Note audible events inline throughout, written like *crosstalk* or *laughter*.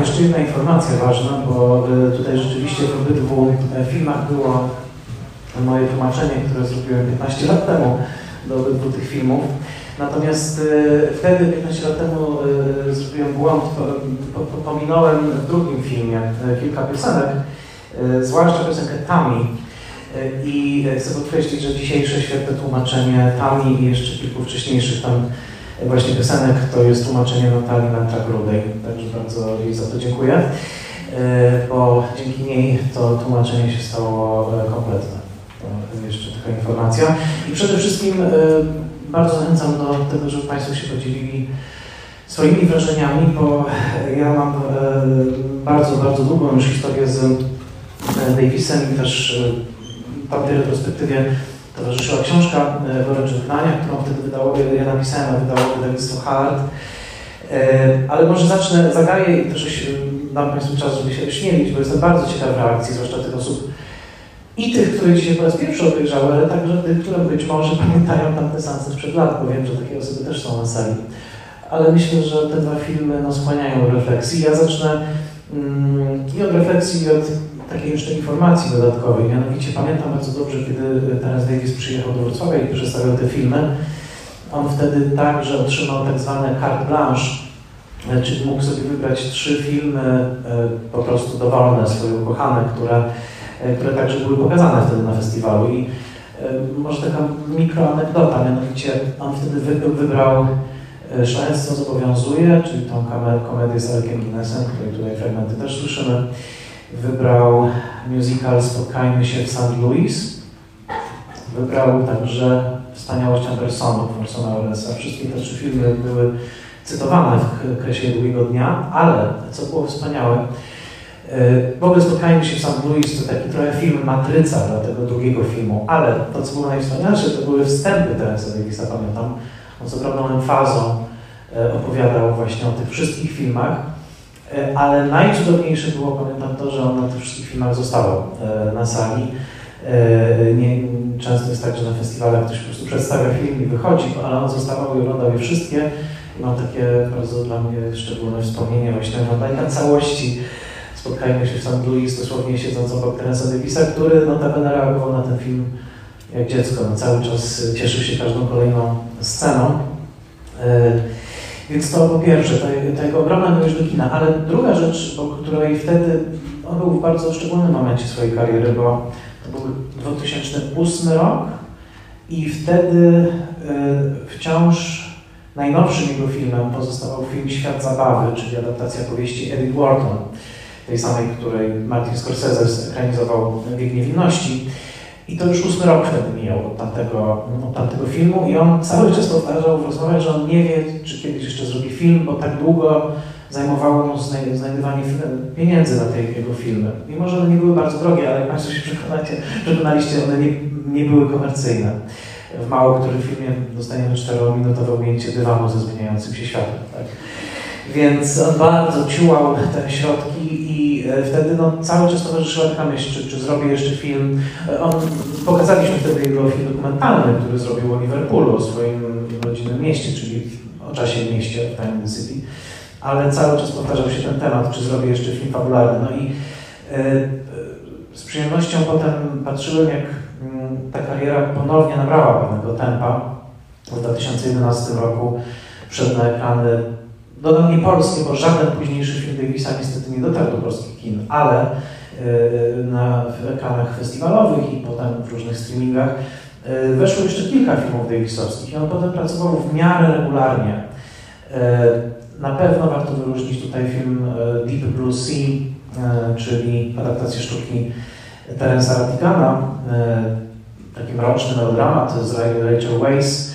Jeszcze jedna informacja ważna, bo y, tutaj rzeczywiście w obydwu e, filmach było moje tłumaczenie, które zrobiłem 15 lat temu do obydwu tych filmów. Natomiast y, wtedy, 15 lat temu, zrobiłem błąd, po, po, pominąłem w drugim filmie kilka piosenek, zwłaszcza piosenkę Tami. I chcę podkreślić, że dzisiejsze świetne tłumaczenie Tami i jeszcze kilku wcześniejszych tam właśnie piosenek to jest tłumaczenie Natalii Nanczak-Rudej. Także bardzo jej za to dziękuję, bo dzięki niej to tłumaczenie się stało kompletne. To jeszcze taka informacja. I przede wszystkim bardzo zachęcam do tego, żeby Państwo się podzielili swoimi wrażeniami, bo ja mam bardzo, bardzo długą już historię z Davisem i też w tej retrospektywie towarzyszyła książka Worek Żegnania, którą wtedy wydało, ja napisałem, a wydało wydawnictwo Hard. Ale może zacznę, zagaję i też dam Państwu czas, żeby się śmielić, bo jestem bardzo ciekaw reakcji, zwłaszcza tych osób, i tych, które dzisiaj po raz pierwszy obejrzały, ale także tych, które być może *laughs* pamiętają tamte seanse sprzed lat, bo wiem, że takie osoby też są na sali. Ale myślę, że te dwa filmy no, skłaniają refleksji. Ja zacznę mm, i od refleksji, i od takiej jeszcze informacji dodatkowej. Mianowicie pamiętam bardzo dobrze, kiedy Terence Davis przyjechał do Wrocławia i przedstawiał te filmy. On wtedy także otrzymał tak zwane carte blanche, czyli mógł sobie wybrać trzy filmy e, po prostu dowolne, swoje ukochane, które E, które także były pokazane wtedy na festiwalu. I e, może taka mikroanegdota, mianowicie on wtedy wybrał e, Szlachectwo zobowiązuje, czyli tą komedię z Alkiem Guinnessem, której tutaj fragmenty też słyszymy. Wybrał musical Spotkajmy się w St. Louis. Wybrał także Wspaniałość Andersonów, Orsona Wellesa. Wszystkie te trzy filmy były cytowane w kresie długiego dnia, ale co było wspaniałe, w ogóle spotkajmy się w St. Louis, to taki trochę film matryca dla tego drugiego filmu, ale to, co było najwspanialsze, to były wstępy Terensa Davisa, pamiętam. On z ogromną emfazą e, opowiadał właśnie o tych wszystkich filmach, e, ale najcudowniejsze było, pamiętam to, że on na tych wszystkich filmach zostawał e, na sali. Nie, często jest tak, że na festiwalach ktoś po prostu przedstawia film i wychodzi, ale on zostawał i oglądał je wszystkie. I mam takie bardzo dla mnie szczególne wspomnienie właśnie oglądania całości spotkajmy się w St. Louis, dosłownie siedząc obok Terensa Davisa, który notabene reagował na ten film jak dziecko, no, cały czas cieszył się każdą kolejną sceną. Więc to po pierwsze, ta, jego ogromna miłość do kina, ale druga rzecz, o której wtedy, on był w bardzo szczególnym momencie swojej kariery, bo to był 2008 rok i wtedy e, wciąż najnowszym jego filmem pozostawał film Świat Zabawy, czyli adaptacja powieści Edith Wharton tej samej, której Martin Scorsese ekranizował Wiek Niewinności. I to już ósmy rok wtedy mijał od tamtego, od tamtego filmu i on cały czas powtarzał w rozmowach, że on nie wie, czy kiedyś jeszcze zrobi film, bo tak długo zajmowało mu znajdywanie pieniędzy na te jego filmy. Mimo, że one nie były bardzo drogie, ale jak Państwo się *laughs* przekonacie, przekonaliście, one nie, nie były komercyjne. W mało którym filmie dostaniemy 4-minutowe ujęcie dywanu ze zmieniającym się światem. Tak? Więc on bardzo ciułał te środki E, wtedy no, cały czas towarzyszyła taka myśl, czy, czy zrobię jeszcze film. E, on, pokazaliśmy wtedy jego film dokumentalny, który zrobił o Liverpoolu, o swoim rodzinnym mieście, czyli o czasie w mieście w Diamond City. Ale cały czas powtarzał się ten temat, czy zrobię jeszcze film fabularny. No i e, z przyjemnością potem patrzyłem, jak mm, ta kariera ponownie nabrała pewnego tempa. W 2011 roku wszedł na ekrany dodam nie polskie, bo żaden późniejszy film Davisa niestety nie dotarł do polskich kin, ale e, na ekranach festiwalowych i potem w różnych streamingach e, weszło jeszcze kilka filmów Davisowskich i on potem pracował w miarę regularnie. E, na pewno warto wyróżnić tutaj film Deep Blue Sea, czyli adaptację sztuki Terensa Ratigana, taki mroczny melodramat z Rachel Weisz,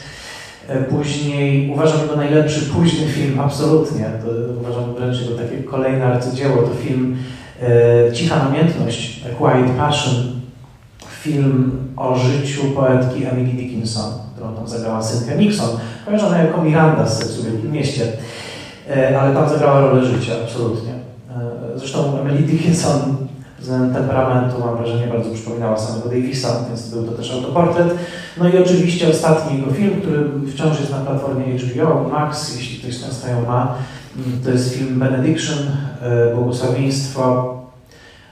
później uważam go najlepszy późny film, absolutnie. To uważam wręcz jego takie kolejne arcydzieło. To film e, Cicha Namiętność, A Quiet Passion. Film o życiu poetki Emily Dickinson, którą tam zagrała Cynthia Nixon, kojarzona jako Miranda z Seksu w Mieście. E, ale tam zagrała rolę życia, absolutnie. E, zresztą Emily Dickinson temperamentu, mam wrażenie, bardzo przypominała samego Davisa, więc był to też autoportret. No i oczywiście ostatni jego film, który wciąż jest na platformie HBO Max, jeśli ktoś z Państwa ma, Mm, to jest film Benediction, e, błogosławieństwo,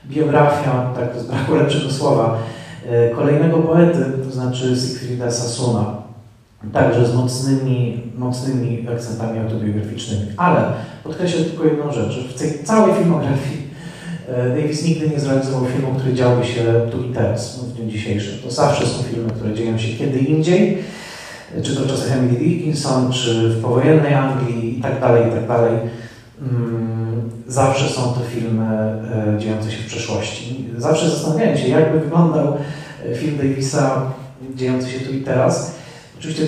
biografia, tak z braku lepszego słowa, e, kolejnego poety, to znaczy Siegfrieda Sassuna, także z mocnymi, mocnymi akcentami autobiograficznymi. Ale podkreślę tylko jedną rzecz, w tej całej filmografii Davis nigdy nie zrealizował filmu, który działby się tu i teraz, no, w dniu dzisiejszym. To zawsze są filmy, które dzieją się kiedy indziej, czy to w czasach Emily Dickinson, czy w powojennej Anglii i tak dalej, i tak dalej. Mm, zawsze są to filmy e, dziejące się w przeszłości. Zawsze zastanawiałem się, jakby wyglądał e, film Davisa dziejący się tu i teraz. Oczywiście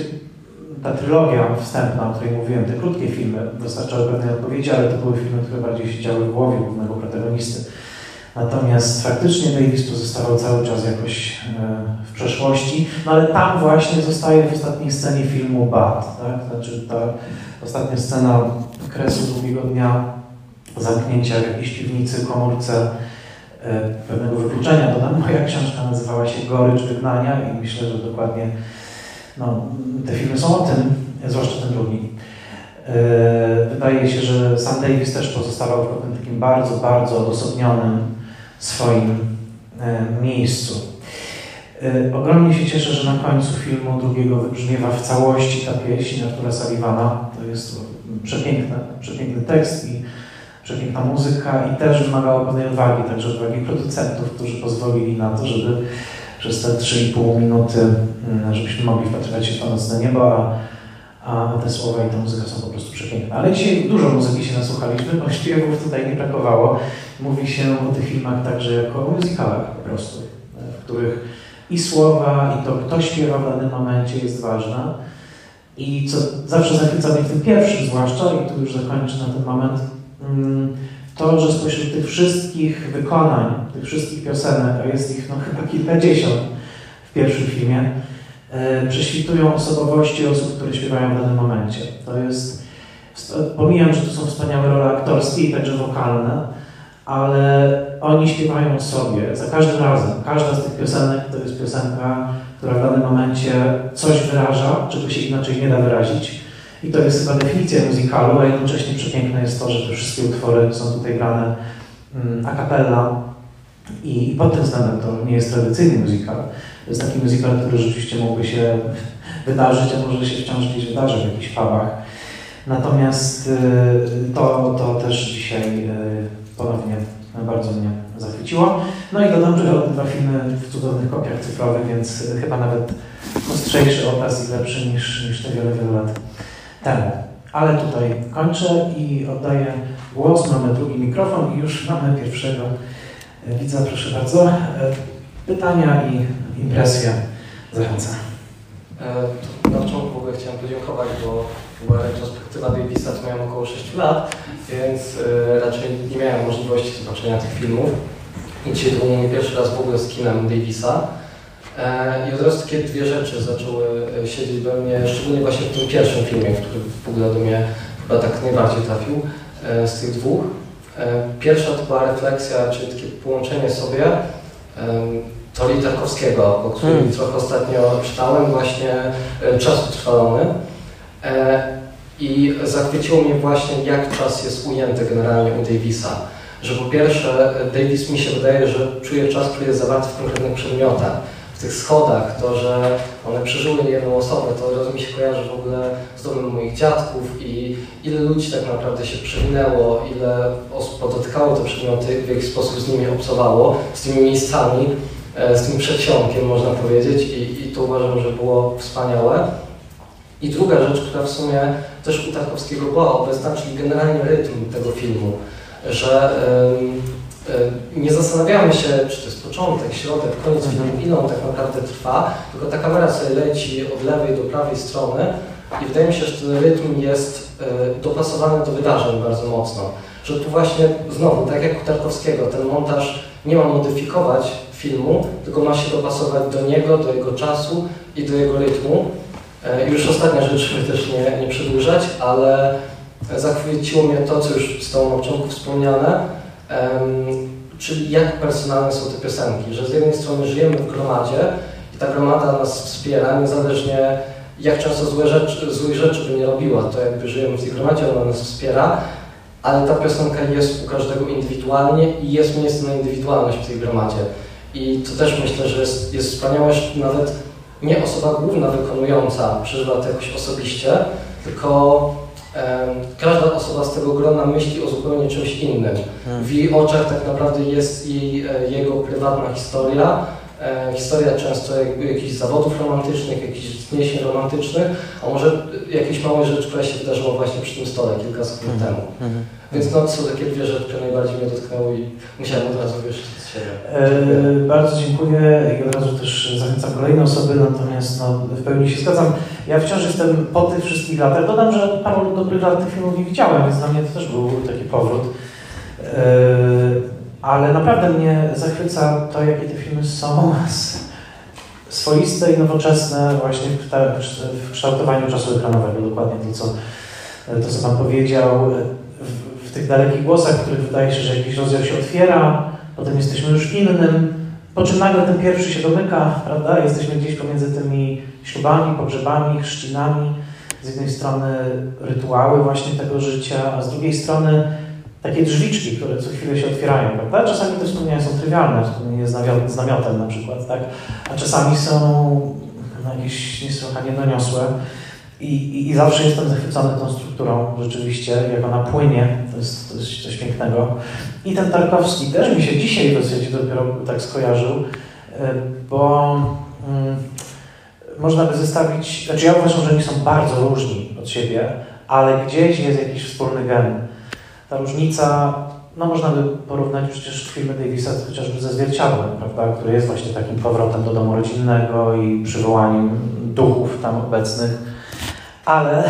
ta trylogia wstępna, o której mówiłem, te krótkie filmy dostarczały pewnej odpowiedzi, ale to były filmy, które bardziej się działy w głowie głównego protagonisty. Natomiast faktycznie Davis pozostawał cały czas jakoś e, w przeszłości, no ale tam właśnie zostaje w ostatniej scenie filmu Bad, tak? Znaczy ta ostatnia scena kresu długiego dnia, zamknięcia w jakiejś piwnicy, komórce, e, pewnego wykluczenia. Dodam, moja książka nazywała się Gorycz Wygnania i myślę, że dokładnie no, te filmy są o tym, zwłaszcza ten drugi. E, wydaje się, że sam Davis też pozostawał w pewnym takim bardzo, bardzo odosobnionym swoim e, miejscu. E, ogromnie się cieszę, że na końcu filmu drugiego wybrzmiewa w całości ta pieśń Artura Sullivana. To jest przepiękny, przepiękny tekst i przepiękna muzyka i też wymagało pewnej odwagi, także odwagi producentów, którzy pozwolili na to, żeby przez te 3,5 minuty, mm, żebyśmy mogli wpatrywać się w to nocne niebo, a, te słowa i ta muzyka są po prostu przepiękne. Ale dzisiaj dużo muzyki się nasłuchaliśmy, bo śpiewów tutaj nie brakowało. Mówi się o tych filmach także jako o musicalach po prostu, w których i słowa, i to, kto śpiewa w danym momencie jest ważne. I co zawsze zachwyca mnie w tym pierwszym zwłaszcza, i tu już zakończę na ten moment, mm, to, że spośród tych wszystkich wykonań, tych wszystkich piosenek, a jest ich no, chyba kilkadziesiąt w pierwszym filmie, e, prześwitują osobowości osób, które śpiewają w danym momencie. To jest, pomijam, że to są wspaniałe role aktorskie i także wokalne, ale oni śpiewają sobie za każdym razem. Każda z tych piosenek to jest piosenka, która w danym momencie coś wyraża, czego się inaczej nie da wyrazić. I to jest chyba definicja muzykalu, a jednocześnie przepiękne jest to, że te wszystkie utwory są tutaj grane mm, a cappella i, i pod tym względem to nie jest tradycyjny muzykal. To jest taki muzykal, który rzeczywiście mógłby się *laughs* wydarzyć, a może się wciąż gdzieś wydarzy w jakichś pubach. Natomiast y, to, to też dzisiaj y, ponownie bardzo mnie zachwyciło. No i dodam, że dwa filmy w cudownych kopiach cyfrowych, więc chyba nawet ostrzejszy obraz i lepszy niż, niż te wiele, wiele lat temu. Ale tutaj kończę i oddaję głos. Mamy drugi mikrofon i już mamy pierwszego widza. Proszę bardzo. Pytania i impresje. Zachęcam. E, na początku w ogóle chciałem podziękować, bo była retrospektywa Davisa, to miałem około 6 lat, więc e, raczej nie miałem możliwości zobaczenia tych filmów. I dzisiaj to był mój pierwszy raz w ogóle z kinem Davisa. E, I od razu takie dwie rzeczy zaczęły siedzieć we mnie, szczególnie właśnie w tym pierwszym filmie, który w ogóle do mnie chyba tak najbardziej trafił z tych dwóch. Pierwsza to była refleksja, czyli takie połączenie sobie Tori Tarkowskiego, o którym hmm. trochę ostatnio czytałem, właśnie e, Czas utrwalony. E, I zachwyciło mnie właśnie, jak czas jest ujęty generalnie u Davisa. Że po pierwsze, Davis mi się wydaje, że czuje czas, który jest zawarty w konkretnych przedmiotach. W tych schodach, to, że one przeżyły jedną osobę, to od razu mi się kojarzy w ogóle z domem moich dziadków i ile ludzi tak naprawdę się przewinęło, ile osób podotykało te przedmioty, w jaki sposób z nimi obcowało, z tymi miejscami. E, z tym przedsionkiem, można powiedzieć, i, i to uważam, że było wspaniałe. I druga rzecz, która w sumie też u Tarkowskiego była obecna, czyli generalnie rytm tego filmu, że nie zastanawiamy się, czy to jest początek, środek, koniec filmu, ile on tak naprawdę trwa, tylko ta kamera sobie leci od lewej do prawej strony i wydaje mi się, że ten rytm jest y, dopasowany do wydarzeń bardzo mocno. Że tu właśnie znowu, tak jak u Tarkowskiego, ten montaż nie ma modyfikować filmu, tylko ma się dopasować do niego, do jego czasu i do jego rytmu. E, I już ostatnia rzecz, żeby też nie, nie przedłużać, ale zachwyciło mnie to, co już zostało na początku wspomniane, czyli jak personalne są te piosenki, że z jednej strony żyjemy w gromadzie i ta gromada nas wspiera, niezależnie jak często złe rzeczy, złych rzeczy by nie robiła, to jakby żyjemy w tej gromadzie, ona nas wspiera, ale ta piosenka jest u każdego indywidualnie i jest miejsce na indywidualność w tej gromadzie. I to też myślę, że jest, jest wspaniałe, nawet nie osoba główna wykonująca przeżywa to jakoś osobiście, tylko każda osoba z tego grona myśli o zupełnie czymś innym. Hmm. W jej oczach tak naprawdę jest jej, jego prywatna historia, e, historia często jakby jakichś zawodów romantycznych, jakichś wzniesień romantycznych, a może jakieś małe rzeczy, która się wydarzyła właśnie przy tym stole kilka sekund hmm. temu. Hmm. Więc no, są takie dwie rzeczy, które najbardziej mnie dotknęły i musiałem od razu wiesz z siebie. E, bardzo dziękuję i od razu też zachęcam kolejne osoby, natomiast no, w pełni się zgadzam. Ja wciąż jestem po tych wszystkich latach. Dodam, że paru dobrych lat tych filmów nie widziałem, więc dla mnie to też był taki powrót. E, ale naprawdę mnie zachwyca to, jakie te filmy są swoiste i nowoczesne właśnie w, w kształtowaniu czasu ekranowego. Dokładnie to, co, to, co Pan powiedział w, w tych dalekich głosach, w których wydaje się, że jakiś rozdział się otwiera, potem jesteśmy już innym, po czym nagle ten pierwszy się domyka, prawda? Jesteśmy gdzieś pomiędzy tymi ślubami, pogrzebami, chrzcinami. Z jednej strony rytuały właśnie tego życia, a z drugiej strony takie drzwiczki, które co chwilę się otwierają, prawda? Czasami te wspomnienia są trywialne, wspomnienie z namiotem na przykład, tak? A czasami są no, jakieś niesłychanie doniosłe. I, i, I, zawsze jestem zachwycony tą strukturą rzeczywiście, jak ona płynie, to jest, to jest coś pięknego. I ten Tarkowski też mi się dzisiaj dosyć dopiero tak skojarzył, e, bo mm, można by zestawić, znaczy ja uważam, że oni są bardzo różni od siebie, ale gdzieś jest jakiś wspólny gen. Ta różnica, no można by porównać przecież filmy Davisa chociażby ze Zwierciadłem, prawda, który jest właśnie takim powrotem do domu rodzinnego i przywołaniem duchów tam obecnych ale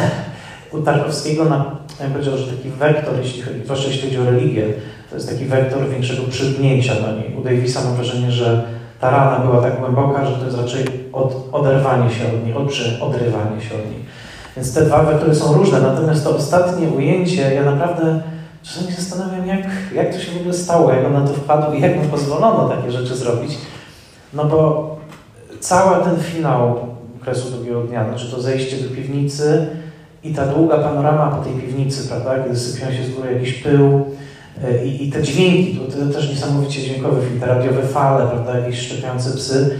u Tarkowskiego, na, ja powiedział, że taki wektor, jeśli zwłaszcza jeśli chodzi o religię, to jest taki wektor większego przygnięcia do niej. U Davisa mam wrażenie, że ta rana była tak głęboka, że to jest raczej od, oderwanie się od niej, od, odrywanie się od niej. Więc te dwa wektory są różne, natomiast to ostatnie ujęcie, ja naprawdę czasami zastanawiam, jak, jak to się w ogóle stało, jak on na to wpadł i jak mu pozwolono takie rzeczy zrobić. No bo cały ten finał okresu drugiego dnia, znaczy to zejście do piwnicy i ta długa panorama po tej piwnicy, prawda, kiedy sypią się z góry jakiś pył e, i, i te dźwięki, to, to też niesamowicie dźwiękowy film, te radiowe fale, prawda, jakieś szczepiące psy.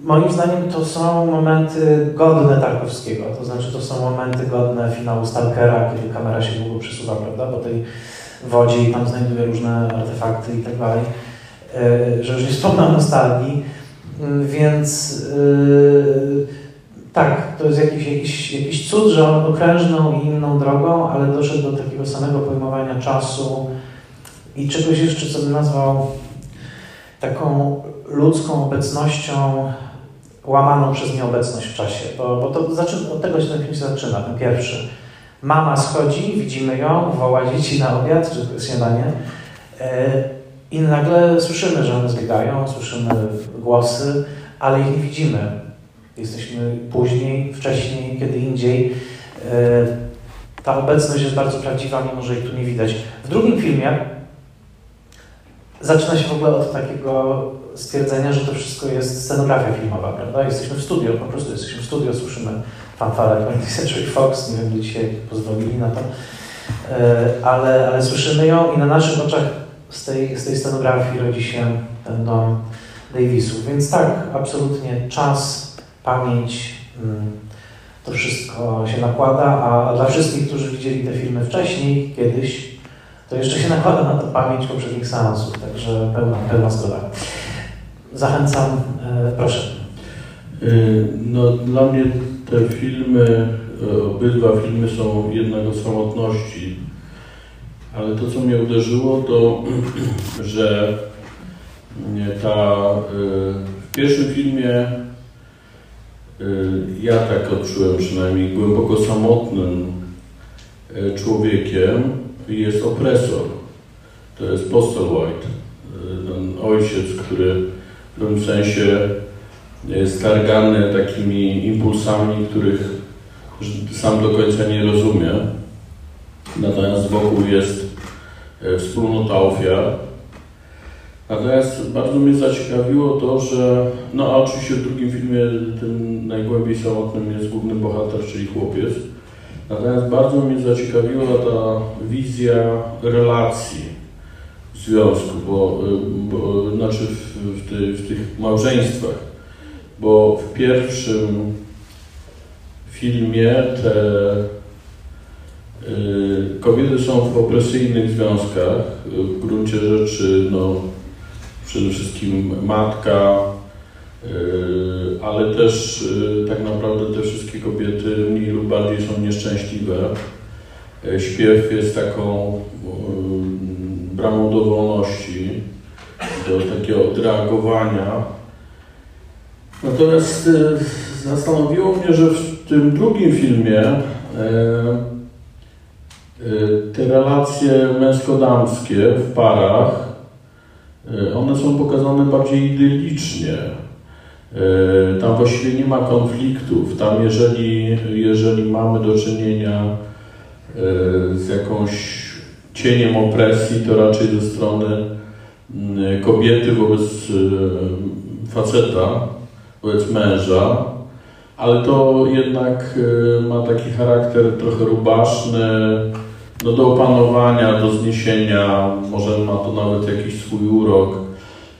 Moim zdaniem to są momenty godne Tarkowskiego, to znaczy to są momenty godne finału Stalkera, kiedy kamera się długo przesuwa, prawda, po tej wodzie i tam znajduje różne artefakty i tak dalej, e, że już nie wspomnę nostalgii, mm, więc yy, tak, to jest jakiś, jakiś, jakiś cud, że on okrężną i inną drogą, ale doszedł do takiego samego pojmowania czasu i czegoś jeszcze, co bym nazwał taką ludzką obecnością łamaną przez nieobecność w czasie. Bo, bo to zaczyna, od tego się ten film zaczyna, ten pierwszy. Mama schodzi, widzimy ją, woła dzieci na obiad czy śniadanie e, i nagle słyszymy, że one zbiegają, słyszymy głosy, ale ich nie widzimy jesteśmy później, wcześniej, kiedy indziej. E, ta obecność jest bardzo prawdziwa, mimo że jej tu nie widać. W drugim filmie zaczyna się w ogóle od takiego stwierdzenia, że to wszystko jest scenografia filmowa, prawda? Jesteśmy w studio, po prostu jesteśmy w studio, słyszymy fanfarę 20th Century Fox, nie wiem, gdzie dzisiaj pozwolili na to, e, ale, ale słyszymy ją i na naszych oczach z tej, z tej scenografii rodzi się ten dom Davisów. Więc tak, absolutnie czas pamięć, mm, to wszystko się nakłada, a dla wszystkich, którzy widzieli te filmy wcześniej, kiedyś, to jeszcze się *laughs* nakłada na to pamięć poprzednich seansów, także pełna, pełna zgoda. Zachęcam, e, proszę. E, no, dla mnie te filmy, e, obydwa filmy są jednego samotności, ale to, co mnie uderzyło, to, *clears throat* że ta, w pierwszym filmie Y, ja tak odczułem przynajmniej, głęboko samotnym człowiekiem jest opresor. To jest Postel White, ten ojciec, który w pewnym sensie jest takimi impulsami, których sam do końca nie rozumie. Natomiast wokół jest wspólnota ofiar, Natomiast bardzo mnie zaciekawiło to, że, no a oczywiście w drugim filmie tym najgłębiej samotnym jest główny bohater, czyli chłopiec. Natomiast bardzo mnie zaciekawiła ta wizja relacji w związku, bo, bo znaczy w, w, ty, w tych małżeństwach, bo w pierwszym filmie te y, kobiety są w opresyjnych związkach, w gruncie rzeczy no, przede wszystkim matka, y, ale też y, tak naprawdę te wszystkie kobiety mniej lub bardziej są nieszczęśliwe. Y, śpiew jest taką bramą do wolności, do takiego odreagowania. Natomiast zastanowiło mnie, że w tym drugim filmie te relacje męsko-damskie w parach E, one są pokazane bardziej idyllicznie. E, tam właściwie nie ma konfliktów. Tam, jeżeli, jeżeli mamy do czynienia e, z jakąś cieniem opresji, to raczej ze strony mm, kobiety wobec faceta, wobec męża, ale to jednak ma taki charakter trochę rubaszny, no do opanowania, do zniesienia, może ma to nawet jakiś swój urok.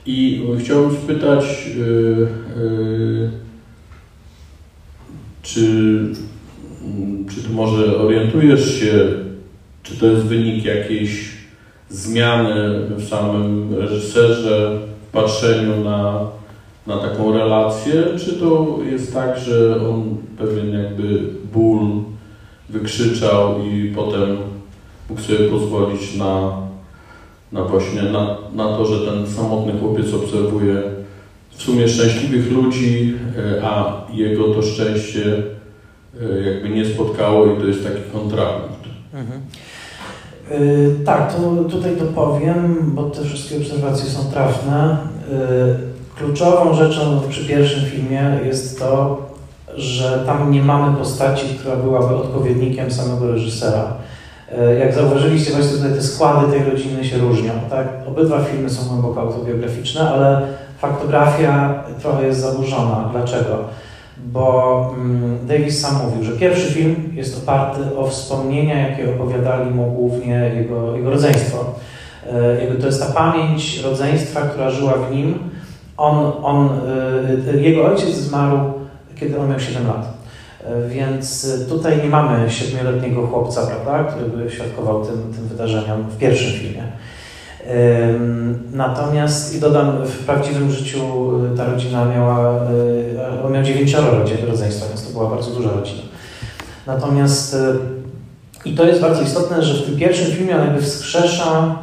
I chciałbym spytać, yy, yy, czy, czy ty może orientujesz się, czy to jest wynik jakiejś zmiany w samym reżyserze, w patrzeniu na, na taką relację, czy to jest tak, że on pewien jakby ból wykrzyczał i potem mógł sobie pozwolić na, na właśnie na, na to, że ten samotny chłopiec obserwuje w sumie szczęśliwych ludzi, e, a jego to szczęście e, jakby nie spotkało i to jest taki kontrapunkt. Mhm. Yy, tak, to tutaj to powiem, bo te wszystkie obserwacje są trafne. Yy, kluczową rzeczą przy pierwszym filmie jest to, że tam nie mamy postaci, która byłaby odpowiednikiem samego reżysera. E, jak zauważyliście Państwo tutaj te składy tej rodziny się różnią. Tak? Obydwa filmy są głęboko autobiograficzne, ale faktografia trochę jest zaburzona. Dlaczego? Bo mm, Davis sam mówił, że pierwszy film jest oparty o wspomnienia, jakie opowiadali mu głównie jego, jego rodzeństwo. E, to jest ta pamięć rodzeństwa, która żyła w nim. On, on, e, jego ojciec zmarł, kiedy on miał 7 lat. Więc tutaj nie mamy siedmioletniego chłopca, prawda, który by świadkował tym, tym wydarzeniom w pierwszym filmie. Natomiast i dodam, w prawdziwym życiu ta rodzina miała, on miał dziewięcioro rodzeństwa, więc to była bardzo duża rodzina. Natomiast i to jest bardzo istotne, że w tym pierwszym filmie on jakby wskrzesza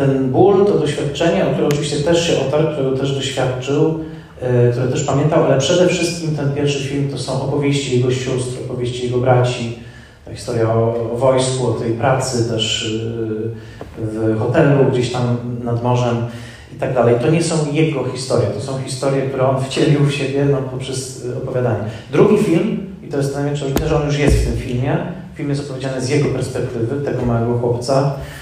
ten ból, to doświadczenie, o które oczywiście też się otarł, którego też doświadczył, E, które też pamiętał, ale przede wszystkim ten pierwszy film to są opowieści jego sióstr, opowieści jego braci, ta historia o, wojsku, o tej pracy też e, w hotelu gdzieś tam nad morzem i tak dalej. To nie są jego historie, to są historie, które on wcielił w siebie no, poprzez opowiadanie. Drugi film, i to jest największe różnica, że on już jest w tym filmie, film jest opowiedziany z jego perspektywy, tego małego chłopca, e,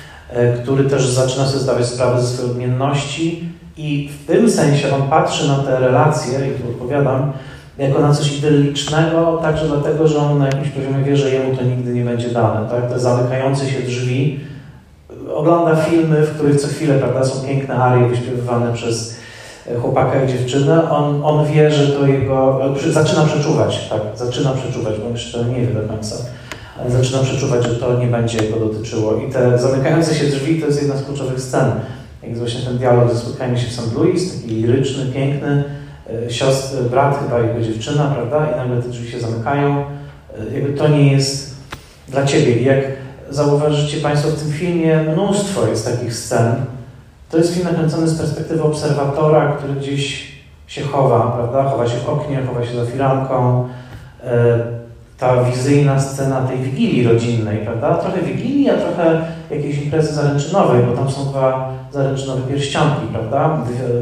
który też zaczyna sobie zdawać sprawę ze swojej odmienności, i w tym sensie on patrzy na te relacje, i tu odpowiadam, jako na coś idyllicznego, także dlatego, że on na jakimś poziomie wie, że jemu to nigdy nie będzie dane. Tak? Te zamykające się drzwi. Ogląda filmy, w których co chwilę prawda, są piękne arie wyśpiewywane przez chłopaka i dziewczynę. On, on wie, że to jego... Zaczyna przeczuwać, tak? Zaczyna przeczuwać, bo jeszcze nie wie do końca. Ale zaczyna przeczuwać, że to nie będzie go dotyczyło. I te zamykające się drzwi to jest jedna z kluczowych scen jak jest właśnie ten dialog ze spotkaniem się w St. Louis, taki liryczny, piękny, e, siostr, brat chyba jego dziewczyna, prawda, i nagle te drzwi się zamykają. E, jakby to nie jest dla Ciebie. I jak zauważycie Państwo w tym filmie, mnóstwo jest takich scen. To jest film nakręcony z perspektywy obserwatora, który gdzieś się chowa, prawda, chowa się w oknie, chowa się za firanką. Ta wizyjna scena tej wigilii rodzinnej, prawda? Trochę wigilii, a trochę jakiejś imprezy zaręczynowej, bo tam są dwa zaręczynowe pierścionki, prawda?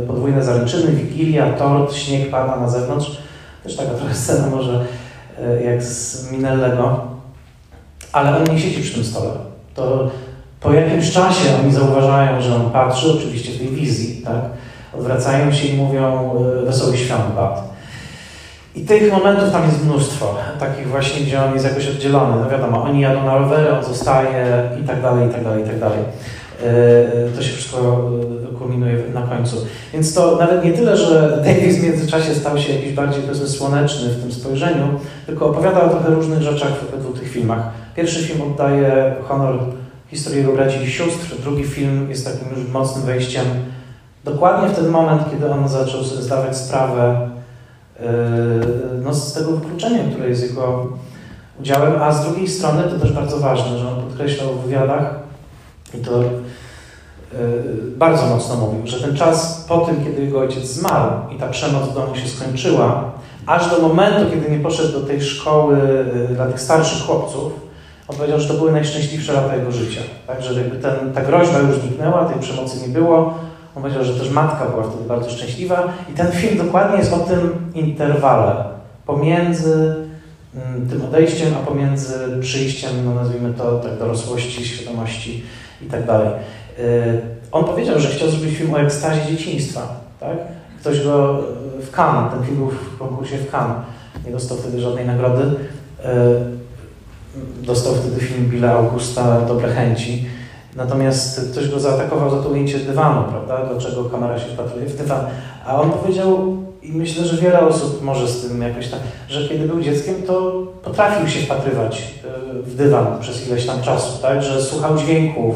Podwójne zaręczyny, wigilia, tort, śnieg pada na zewnątrz. Też taka trochę scena może e, jak z Minellego. Ale on nie siedzi przy tym stole. To po jakimś czasie oni zauważają, że on patrzy, oczywiście w tej wizji, tak? Odwracają się i mówią e, wesoły świąt, Bat. I tych momentów tam jest mnóstwo, takich właśnie, gdzie on jest jakoś oddzielony. No wiadomo, oni jadą na rowery, on zostaje i tak dalej, i tak dalej, i tak dalej. To się wszystko kulminuje na końcu. Więc to nawet nie tyle, że Davis w międzyczasie stał się jakiś bardziej powiedzmy słoneczny w tym spojrzeniu, tylko opowiada o trochę różnych rzeczach w obydwu tych filmach. Pierwszy film oddaje honor historii jego braci i sióstr, drugi film jest takim już mocnym wejściem dokładnie w ten moment, kiedy on zaczął sobie zdawać sprawę no, z tego wykluczenia, które jest jego udziałem, a z drugiej strony to też bardzo ważne, że on podkreślał w wywiadach i to yy, bardzo mocno mówił, że ten czas po tym, kiedy jego ojciec zmarł i ta przemoc w domu się skończyła, aż do momentu, kiedy nie poszedł do tej szkoły yy, dla tych starszych chłopców, on powiedział, że to były najszczęśliwsze lata jego życia. Tak, że jakby ten, ta groźba już zniknęła, tej przemocy nie było. On powiedział, że też matka była wtedy bardzo szczęśliwa. I ten film dokładnie jest o tym interwale pomiędzy mm, tym odejściem, a pomiędzy przyjściem, no nazwijmy to, tak, dorosłości, świadomości i tak dalej. Y, on powiedział, że chciał zrobić film o ekstazie dzieciństwa. Tak? Ktoś go w Cannes, ten film był w konkursie w Cannes, nie dostał wtedy żadnej nagrody y, dostał wtedy film Billa Augusta Dobre Chęci. Natomiast ktoś go zaatakował za to ujęcie dywanu, prawda? Dlaczego kamera się wpatruje w dywan? A on powiedział, i myślę, że wiele osób może z tym jakoś tak, że kiedy był dzieckiem, to potrafił się wpatrywać e, w dywan przez ileś tam czasu, tak? Że słuchał dźwięków,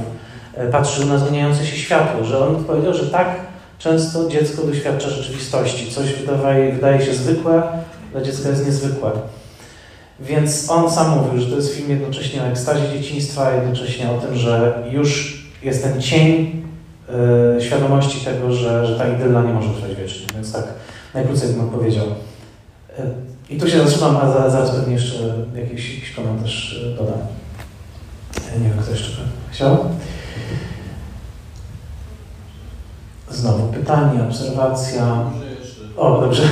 e, patrzył na zmieniające się światło, że on powiedział, że tak często dziecko doświadcza rzeczywistości. Coś wydaje, wydaje się zwykłe, dla dziecka jest niezwykłe. Więc on sam mówił, że to jest film jednocześnie o ekstazie dzieciństwa, a jednocześnie o tym, że już jest ten cień yy, świadomości tego, że, że ta idylla nie może trwać wiecznie. Więc tak najkrócej bym odpowiedział. Yy, I tu się zatrzymam, a za, zaraz pewnie jeszcze jakiś, jakiś komentarz e, dodam. Nie wiem, kto jeszcze chciał? Znowu pytanie, obserwacja. O, dobrze.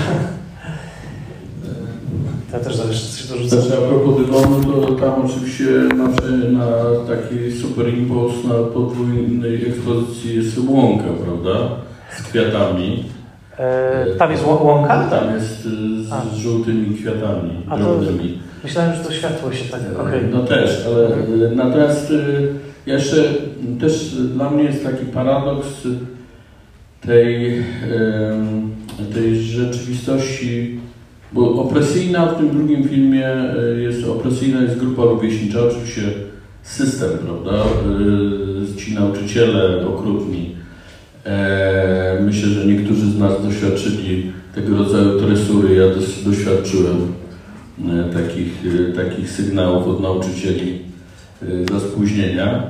Ja też zależy, coś dorzucę. Znaczy, a propos dywanu, to tam oczywiście na, na taki super impuls na podwójnej ekspozycji jest łąka, prawda? Z kwiatami. E, tam jest łąka? Tam jest z, żółtymi kwiatami a drobnymi. To, myślałem, że to światło się tak... Okay. No też, ale mhm. natomiast jeszcze też dla mnie jest taki paradoks tej, tej rzeczywistości bo opresyjna w tym drugim filmie e, jest opresyjna jest grupa rówieśnicza, oczywiście system, prawda? E, ci nauczyciele okrutni. E, myślę, że niektórzy z nas doświadczyli tego rodzaju tresury. Ja doświadczyłem takich, takich sygnałów od nauczycieli za spóźnienia,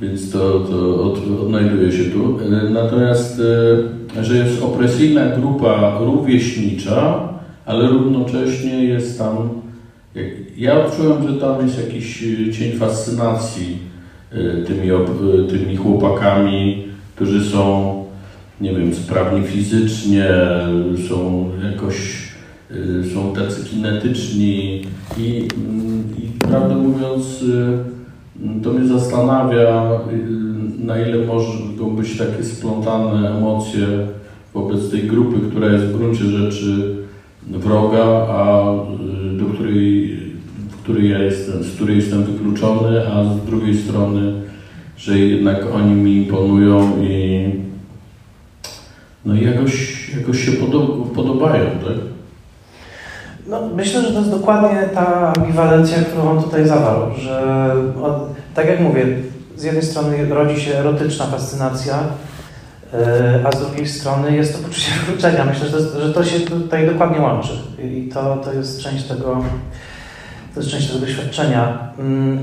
więc to, to od, odnajduje się tu. Natomiast, że jest opresyjna grupa rówieśnicza, ale równocześnie jest tam, ja odczułem, że tam jest jakiś e, cień fascynacji e, tymi, e, tymi chłopakami, którzy są, nie wiem, sprawni fizycznie, są jakoś, są tacy kinetyczni i, mm, i prawdę mówiąc, to mnie zastanawia, na ile mogą być takie splątane emocje wobec tej grupy, która jest w gruncie rzeczy wroga, a y, do której, której ja jestem, z której jestem wykluczony, a z drugiej strony, że jednak oni mi imponują i no jakoś, jakoś się podobają, tak? No, myślę, że to jest dokładnie ta ambiwalencja, którą on tutaj zawarł, że on, tak jak mówię, z jednej strony rodzi się erotyczna fascynacja, a z drugiej strony jest to poczucie *laughs* wykluczenia. Myślę, że to, że to się tutaj dokładnie łączy i to, to jest część tego, to jest część tego doświadczenia. Mm,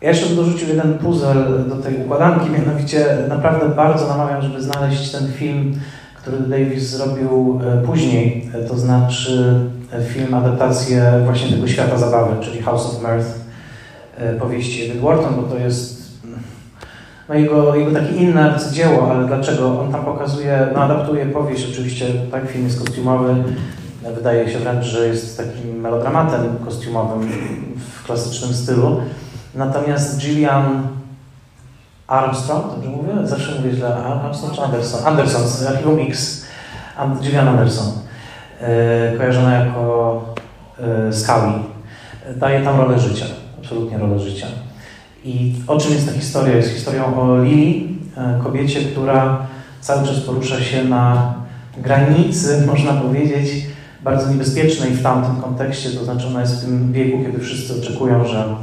ja jeszcze bym dorzucił jeden puzzle do tej układanki, mianowicie naprawdę bardzo namawiam, żeby znaleźć ten film, który Davis zrobił e, później, e, to znaczy film, adaptację właśnie tego świata zabawy, czyli House of Mirth, powieści Edith Wharton, bo to jest no jego, jego takie inne dzieło, ale dlaczego? On tam pokazuje, no adaptuje powieść, oczywiście tak, film jest kostiumowy, wydaje się wręcz, że jest takim melodramatem kostiumowym w klasycznym stylu. Natomiast Gillian Armstrong, dobrze mówię? Zawsze mówię źle, Armstrong czy Anderson? Anderson z Archiwum X. Gillian Anderson. e, kojarzona jako e, Scully, daje tam rolę życia, absolutnie rolę życia. I o czym jest ta historia? Jest historią o Lili, e, kobiecie, która cały czas porusza się na granicy, *laughs* można powiedzieć, bardzo niebezpiecznej w tamtym kontekście, to znaczy ona jest w tym wieku, kiedy wszyscy oczekują, że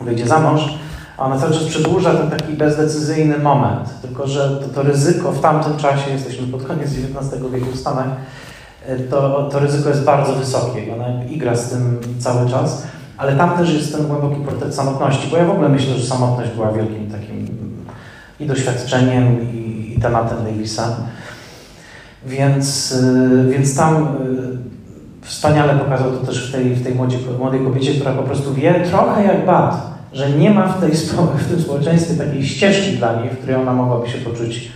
wyjdzie za mąż, a ona cały czas przedłuża ten taki bezdecyzyjny moment, tylko że to, to ryzyko w tamtym czasie, jesteśmy pod koniec XIX wieku w Stanach, to, to ryzyko jest bardzo wysokie. I ona igra z tym cały czas, ale tam też jest ten głęboki portret samotności, bo ja w ogóle myślę, że samotność była wielkim takim i doświadczeniem, i, i tematem Davisa. Więc, y, więc tam y, wspaniale pokazał to też w tej, w tej młodej, młodej kobiecie, która po prostu wie trochę jak Bat, że nie ma w, tej, w tym społeczeństwie takiej ścieżki dla niej, w której ona mogłaby się poczuć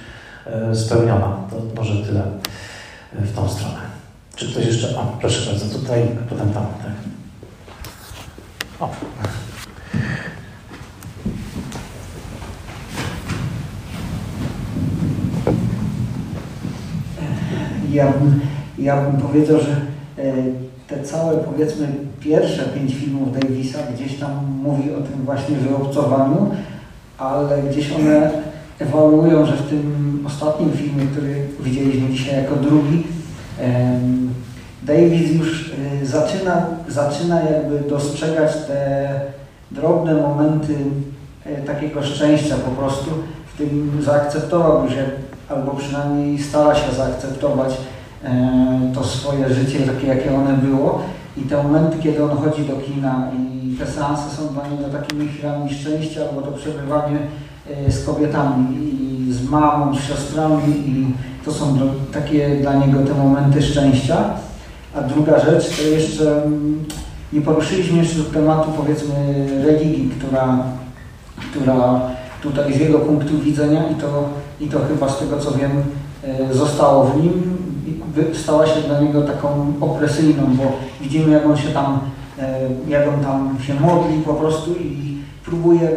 y, spełniona. To może tyle w tą stronę. Czy ktoś jeszcze? O, proszę bardzo, tutaj, potem tam, tak. O. Ja bym, ja bym powiedział, że e, te całe, powiedzmy, pierwsze pięć filmów Davisa gdzieś tam mówi o tym właśnie wyobcowaniu, ale gdzieś one ewaluują, że w tym ostatnim filmie, który widzieliśmy dzisiaj jako drugi, Davis już e, zaczyna, zaczyna jakby dostrzegać te drobne momenty e, takiego szczęścia po prostu, w tym zaakceptował już albo przynajmniej stara się zaakceptować e, to swoje życie takie, jakie one było. I te momenty, kiedy on chodzi do kina i te seanse są dla niego takimi chwilami szczęścia, albo to przebywanie z kobietami i z mamą, z siostrami i to są takie dla niego te momenty szczęścia. A druga rzecz to jeszcze mm, nie poruszyliśmy jeszcze tematu powiedzmy religii, która, która tutaj z jego punktu widzenia i to, i to chyba z tego co wiem e, zostało w nim, stała się dla niego taką opresyjną, bo widzimy jak on się tam, e, jak on tam się modli po prostu i próbuje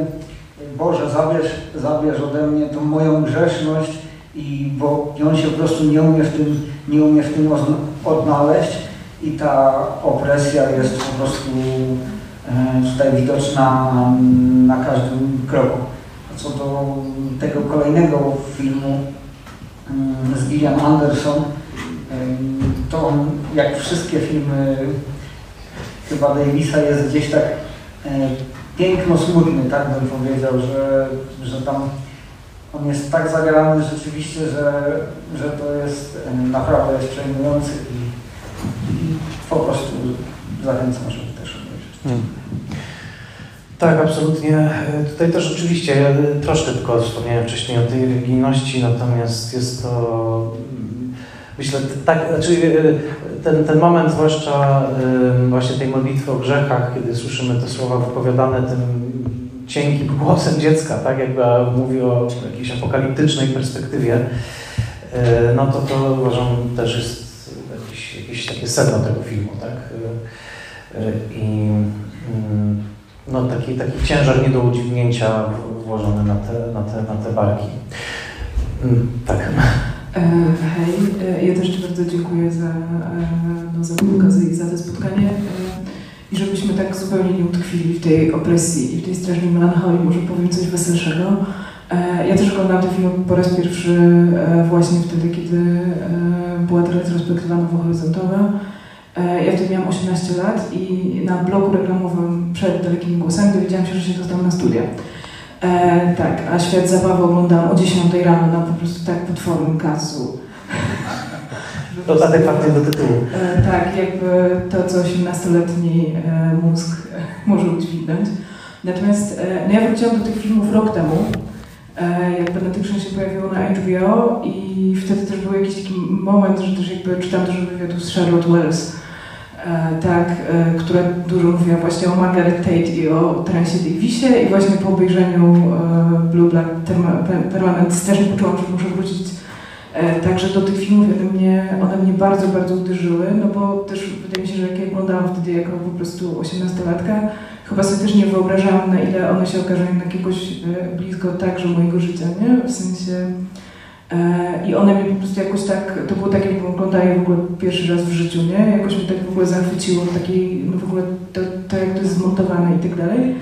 Boże zabierz, zabierz ode mnie tą moją grzeszność i bo on się po prostu nie umie w tym, nie umie w tym odnaleźć i ta opresja jest po prostu e, tutaj widoczna na każdym kroku. Co do tego kolejnego filmu mm, z Gillian Anderson, to on, jak wszystkie filmy chyba Davisa jest gdzieś tak e, piękno-smutny, tak bym powiedział, że, że tam on jest tak zagrany rzeczywiście, że, że to jest e, naprawdę jest przejmujący. I, i po prostu zachęcam, żeby też obejrzeć. Hmm. Tak, absolutnie. Tutaj też oczywiście, ja troszkę tylko wspomniałem wcześniej o tej religijności, natomiast jest to, myślę, tak, znaczy ten, ten moment, zwłaszcza właśnie tej modlitwy o grzechach, kiedy słyszymy te słowa wypowiadane tym cienkim głosem dziecka, tak, jakby mówi o jakiejś apokaliptycznej perspektywie, no to to uważam też jest jakieś, takie sedno tego filmu, tak. I no, taki, taki ciężar nie do udźwignięcia włożony na te, na te, na te barki. Mm, tak. E, hej, e, ja też Ci bardzo dziękuję za, e, no, za tę okazję i za to spotkanie. I żebyśmy tak zupełnie nie utkwili w tej opresji i w tej strasznej melancholii, może powiem coś weselszego. Ja też oglądałam ten film po raz pierwszy właśnie wtedy, kiedy była ta retrospektywa nowohoryzontowa. E, ja wtedy miałam 18 lat i na bloku reklamowym przed Dalekimi Głosami dowiedziałam się, że się dostałam na studia. E, tak, a Świat Zabawy oglądałam o 10 rano na po prostu tak potwornym kasu. *laughs* To adekwatnie do tytułu. E, tak, jakby to, co 18-letni e, mózg e, *laughs* może udźwignąć. Natomiast e, no ja wróciłam do tych filmów rok temu, e, jak Benediction się pojawiło na HBO i wtedy też był jakiś taki moment, że też jakby czytam dużo wywiadów z Charlotte Wells, E, tak, e, która dużo mówiła właśnie o Margaret Tate i o Transie Davisie i właśnie po obejrzeniu Blue Black Permanent też poczułam, że muszę wrócić. Także do tych filmów, one mnie, one mnie bardzo, bardzo uderzyły, no bo też wydaje mi się, że jak ja oglądałam wtedy jako po prostu 18-latka, chyba sobie też nie wyobrażałam, na ile one się okażą jednak jakiegoś blisko także mojego życia, nie? W sensie E, I one mnie po prostu jakoś tak, to było tak jakbym oglądała w ogóle pierwszy raz w życiu, nie? Jakoś mnie tak w ogóle zachwyciło, takiej, no w ogóle to, to jak to jest zmontowane i tak dalej.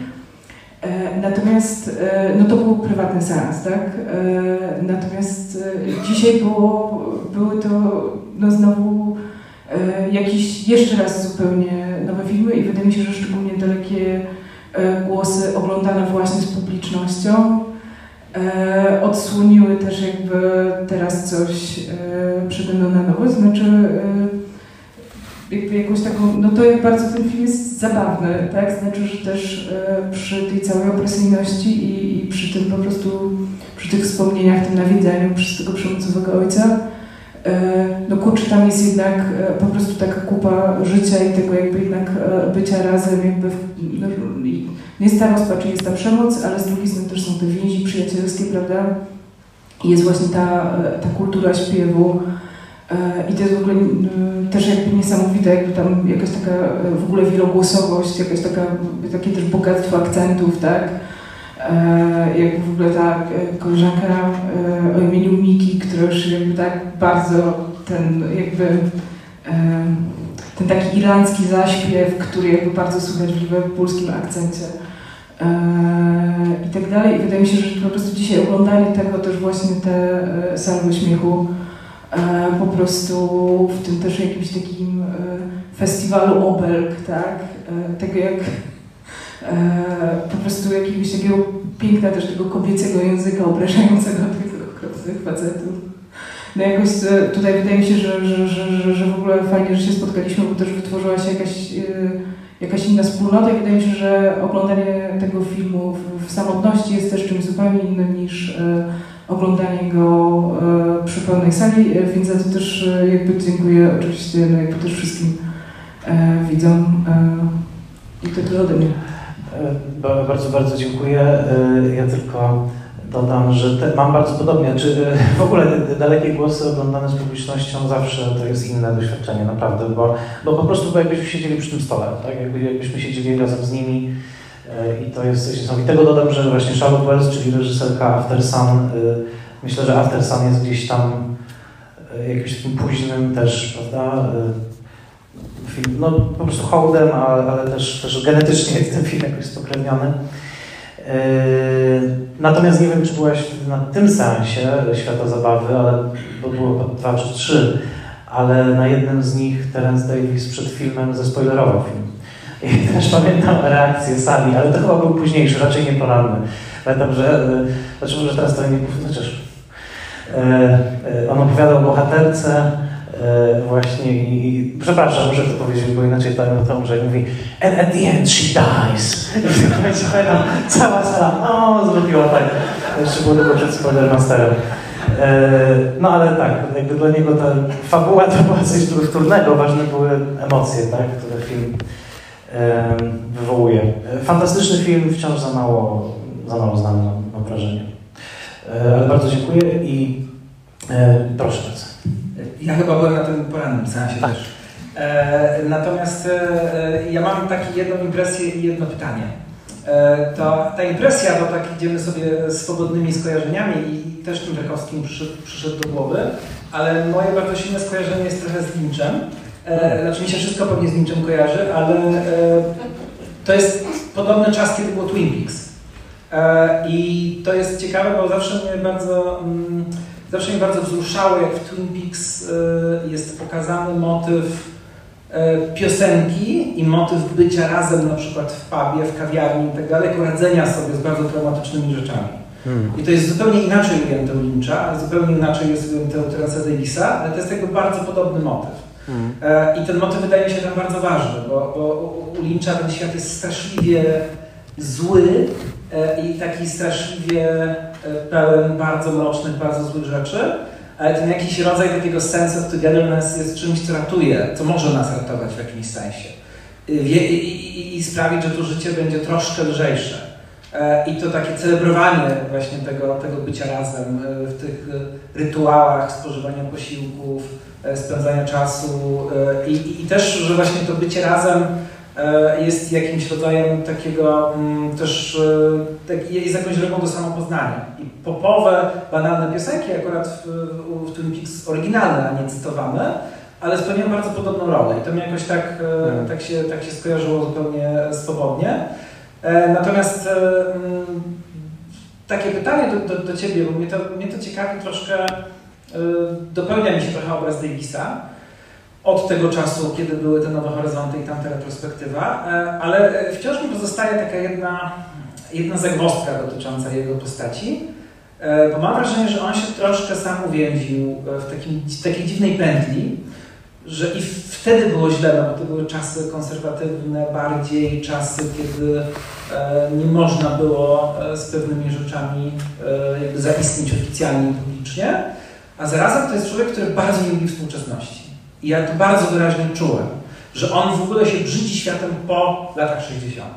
E, Natomiast, e, no to był prywatny seans, tak? E, Natomiast e, dzisiaj było, były to no znowu e, jakieś jeszcze raz zupełnie nowe filmy i wydaje mi się, że szczególnie dalekie e, głosy oglądane właśnie z publicznością e, odsłoniły też jakby teraz coś e, przede mną na nowo, znaczy e, jakby jakąś taką, no to jak bardzo ten film jest zabawny, tak, znaczy, że też e, przy tej całej opresyjności i, i przy tym po prostu, przy tych wspomnieniach, tym nawiedzeniu przez tego przemocowego ojca, e, no kurczę, tam jest jednak e, po prostu taka kupa życia i tego jakby jednak e, bycia razem, jakby no, jest ta rozpacz, jest ta przemoc, ale z drugiej strony też są te więzi przyjacielskie, prawda? I jest właśnie ta, e, ta kultura śpiewu. E, I to jest w ogóle też jakby niesamowite, jakby tam jakaś taka e, w ogóle wielogłosowość, jakaś taka, takie też bogactwo akcentów, tak? E, Jak w ogóle ta e, koleżanka e, o imieniu Miki, która już jakby tak bardzo ten jakby ten taki irlandzki zaśpiew, który jakby bardzo słychać w liverpoolskim akcencie i tak dalej. I wydaje mi się, że po prostu dzisiaj oglądanie tego też właśnie te salwy śmiechu po prostu w tym też jakimś takim festiwalu obelg, tak? Tego jak po prostu jakiegoś takiego piękna też tego kobiecego języka obrażającego *laughs* tych okropnych facetów. No jakoś e, tutaj wydaje mi się, że, że, że, że, w ogóle fajnie, że się spotkaliśmy, bo też wytworzyła się jakaś, e, jakaś inna wspólnota i wydaje mi się, że oglądanie tego filmu w, samotności jest też czymś zupełnie innym niż e, oglądanie go e, przy pełnej sali, e, więc za to też e, jakby dziękuję oczywiście no, jakby też wszystkim e, widzom e, i to tyle ode mnie. Ba- Bardzo, bardzo dziękuję. E, Ja tylko dodam, że te, mam bardzo podobnie, czy e, *laughs* w ogóle dalekie głosy oglądane z publicznością zawsze to jest inne doświadczenie, naprawdę, bo, bo po prostu bo jakbyśmy siedzieli przy tym stole, tak? Jakby, jakbyśmy siedzieli razem z nimi e, i to jest coś niesamowitego. Dodam, że właśnie Charlotte Wells, czyli reżyserka After Sun, myślę, że After Sun jest gdzieś tam jakimś takim późnym też, prawda, film, no po prostu hołdem, ale, ale też, też genetycznie jest ten film jakoś spokrewniony. Yy, Natomiast nie wiem, czy byłaś na tym seansie Świata Zabawy, ale, bo było dwa czy trzy, ale na jednym z nich Terence Davis przed filmem zaspoilerował film. I *laughs* też pamiętam reakcję sali, ale to chyba był późniejszy, raczej nie poranny. Pamiętam, że, yy, znaczy może teraz to nie chociaż yy, on opowiadał o bohaterce, E, właśnie i, przepraszam, muszę to powiedzieć, bo inaczej to, to i mówi and at the end she dies. I w tym momencie cała sala, no zrobiła tak. Tylko przed Spoilermasterem. E, no ale tak, jakby dla niego ta fabuła to była coś wtórnego, ważne były emocje, tak, które film wywołuje. E, Fantastyczny film, wciąż za mało, za mało znany, mam, wrażenie. E, ale bardzo dziękuję i proszę bardzo. Ja chyba byłem na tym porannym seansie Tak. też. E, natomiast e, ja mam taką jedną impresję i jedno pytanie. E, to, ta impresja, to tak idziemy sobie swobodnymi skojarzeniami i też tym Rakowskim przyszedł, przyszedł do głowy, ale moje bardzo silne skojarzenie jest trochę z Lynchem. E, znaczy mi się wszystko pewnie z Lynchem kojarzy, ale e, to jest podobny czas, kiedy było Twin Peaks. E, I to jest ciekawe, bo zawsze mnie bardzo... Mm, Zawsze mnie bardzo wzruszało, jak w Twin Peaks y, jest pokazany motyw y, piosenki i motyw bycia razem na przykład w pubie, w kawiarni i tak dalej, radzenia sobie z bardzo traumatycznymi rzeczami. I to jest zupełnie inaczej ujęte u Lyncha, zupełnie inaczej jest ujęte u Terence'a Davisa, ale to jest jakby bardzo podobny motyw. E, I ten motyw wydaje mi się tam bardzo ważny, bo, bo u- Lyncha ten świat jest straszliwie zły e, i taki straszliwie e, pełen bardzo mrocznych, bardzo złych rzeczy, ale ten jakiś rodzaj takiego sense of togetherness jest czymś, co ratuje, co może nas ratować w jakimś sensie I, wie- i, i, i sprawić, że to życie będzie troszkę lżejsze. E, I to takie celebrowanie właśnie tego, tego bycia razem e, w tych e, rytuałach spożywania posiłków, e, spędzania czasu e, i, i, też, że właśnie to bycie razem e, jest jakimś rodzajem takiego mm, też, e, tak, jest jakąś drogą do samopoznania. I popowe, banalne piosenki akurat w, w, Twin Peaks oryginalne, a nie cytowane, ale spełniają bardzo podobną rolę i to mi jakoś tak, e, Mhm. tak, się, tak się skojarzyło zupełnie swobodnie. E, Natomiast e, mm, takie pytanie do, do, do Ciebie, bo mnie to, mnie to ciekawi troszkę, e, dopełnia mi się trochę obraz Davisa od tego czasu, kiedy były te Nowe Horyzonty i tamta retrospektywa, e, ale e, wciąż mi pozostaje taka jedna, jedna zagwozdka dotycząca jego postaci, e, bo mam wrażenie, że on się troszkę sam uwięził w takim, takiej dziwnej pętli, że i wtedy było źle, no bo to były czasy konserwatywne bardziej, czasy, kiedy nie można było z pewnymi rzeczami jakby zaistnieć oficjalnie i publicznie, a zarazem to jest człowiek, który bardzo nie lubi współczesności. I ja to bardzo wyraźnie czułem, że on w ogóle się brzydzi światem po latach 60.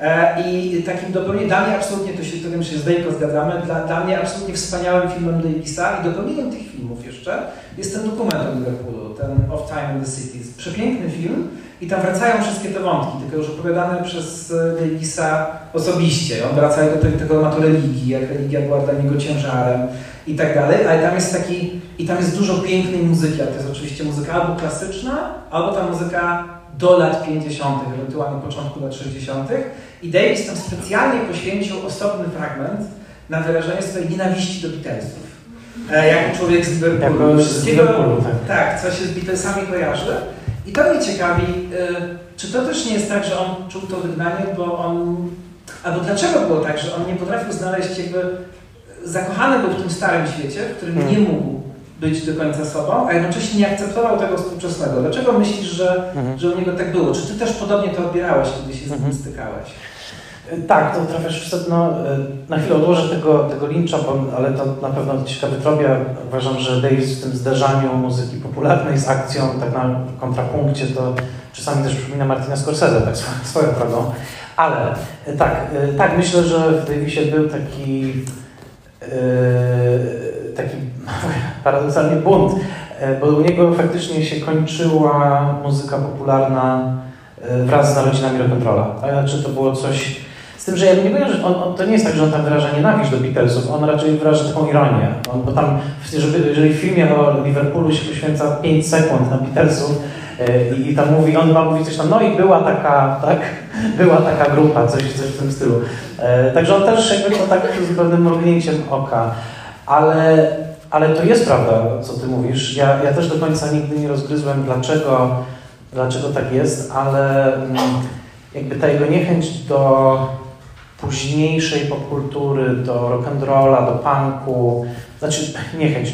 E, I takim dopełnieniem, dla mnie absolutnie, to się, to wiem, się z Dejko zgadzamy, dla, dla mnie absolutnie wspaniałym filmem Davisa i dopełnieniem tych filmów jeszcze jest ten dokument o Liverpoolu, ten Of Time in the Cities. Przepiękny film i tam wracają wszystkie te wątki, tylko już opowiadane przez e, Davisa osobiście. On wraca do tego, tego tematu religii, jak religia była dla niego ciężarem i tak dalej, ale tam jest taki, i tam jest dużo pięknej muzyki, ale to jest oczywiście muzyka albo klasyczna, albo ta muzyka do lat 50., ewentualnie początku lat 60. I Davis tam specjalnie poświęcił osobny fragment na wyrażenie swojej nienawiści do Beatlesów. E, jako człowiek z Liverpoolu. Wszystkiego- tak. tak, co się z Beatlesami kojarzy. I to mnie ciekawi, y, czy to też nie jest tak, że on czuł to wygnanie, bo on... Albo dlaczego było tak, że on nie potrafił znaleźć jakby... Zakochany był w tym starym świecie, w którym Hmm. nie mógł być do końca sobą, a jednocześnie nie akceptował tego współczesnego. Dlaczego myślisz, że, Mhm. że u niego tak było? Czy ty też podobnie to odbierałeś, kiedy się z nim Mhm. stykałeś? Tak, to w sedno. Y, Na chwilę odłożę tego, tego Lyncha, bo, ale to na pewno ciekawy trobia. Uważam, że Davis w tym zderzaniu muzyki popularnej z akcją, tak na kontrapunkcie, to czasami też przypomina Martina Scorsese, tak swoją, *laughs* swoją drogą. Ale y, tak, y, tak, myślę, że w Davisie był taki y, taki *laughs* paradoksalnie bunt, bo u niego faktycznie się kończyła muzyka popularna wraz z narodzinami rock'n'rolla. Znaczy to było coś... Z tym, że ja nie wiem, że on, on, to nie jest tak, że on tam wyraża nienawiść do Beatlesów, on raczej wyraża taką ironię. On, bo tam, żeby, jeżeli w filmie o Liverpoolu się poświęca 5 sekund na Beatlesów y, i, tam mówi, on ma mówi coś tam, no i była taka, tak, *laughs* była taka grupa, coś, coś w tym stylu. E, Także on też jakby to tak z pewnym mrugnięciem oka. Ale, ale to jest prawda, co ty mówisz. Ja, ja też do końca nigdy nie rozgryzłem, dlaczego, dlaczego tak jest, ale mm, jakby ta jego niechęć do późniejszej popkultury, do rock'n'rolla, do punku, znaczy niechęć,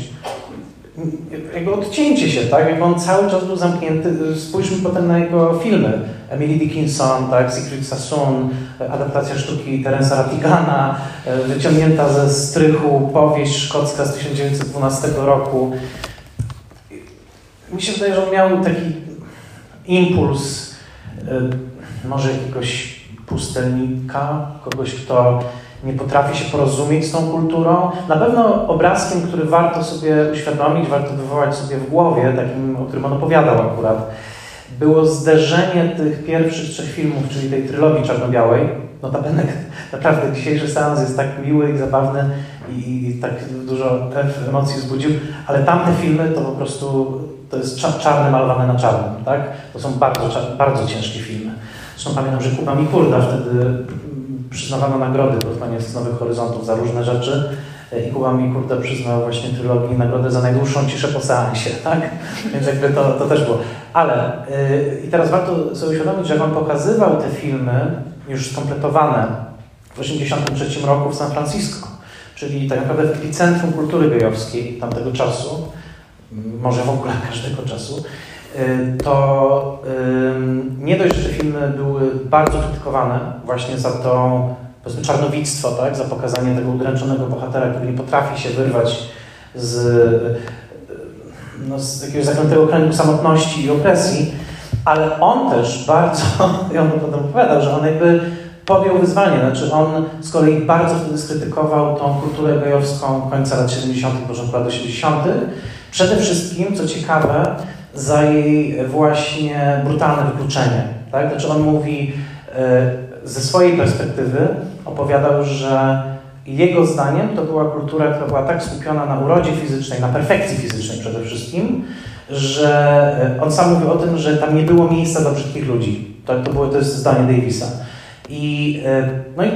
jakby odcięcie się, tak? Jakby on cały czas był zamknięty. Spójrzmy potem na jego filmy. Emily Dickinson, tak? Secret Sassoon, adaptacja sztuki Terensa Ratigana, e, wyciągnięta ze strychu powieść szkocka z 1912 roku. Mi się wydaje, że on miał taki impuls e, może jakiegoś pustelnika, kogoś, kto nie potrafi się porozumieć z tą kulturą. Na pewno obrazkiem, który warto sobie uświadomić, warto wywołać sobie w głowie, takim, o którym on opowiadał akurat, było zderzenie tych pierwszych trzech filmów, czyli tej trylogii czarno-białej. Notabene *laughs* naprawdę dzisiejszy seans jest tak miły i zabawny i, i tak dużo emocji wzbudził, ale tamte filmy to po prostu to jest cza- czarne malowane na czarnym, tak? To są bardzo, bardzo ciężkie filmy. Zresztą pamiętam, że Kuba Mikurda wtedy mm, przyznawano nagrody pod koniec Nowych Horyzontów za różne rzeczy i Kuba Mikurda przyznał właśnie trylogii nagrodę za najdłuższą ciszę po seansie, *laughs* tak? Więc jakby to, to też było. Ale yy, i teraz warto sobie uświadomić, że on pokazywał te filmy już skompletowane w 1983 roku w San Francisco, czyli tak naprawdę w epicentrum kultury gejowskiej tamtego czasu, może w ogóle każdego czasu, to y, nie dość, że filmy były bardzo krytykowane właśnie za to, powiedzmy, czarnowictwo, tak? za pokazanie tego udręczonego bohatera, który nie potrafi się wyrwać z, y, no, z jakiegoś zaklętego kręgu samotności i opresji, ale on też bardzo, *laughs* i on potem opowiadał, że on jakby podjął wyzwanie, znaczy on z kolei bardzo wtedy skrytykował tą kulturę gejowską końca lat 70., początku lat 80., Przede wszystkim, co ciekawe, za jej właśnie brutalne wykluczenie. Tak? Znaczy on mówi e, ze swojej perspektywy, opowiadał, że jego zdaniem to była kultura, która była tak skupiona na urodzie fizycznej, na perfekcji fizycznej przede wszystkim, że e, on sam mówił o tym, że tam nie było miejsca dla brzydkich ludzi. To, to, było, to jest zdanie Davisa. I, e, no i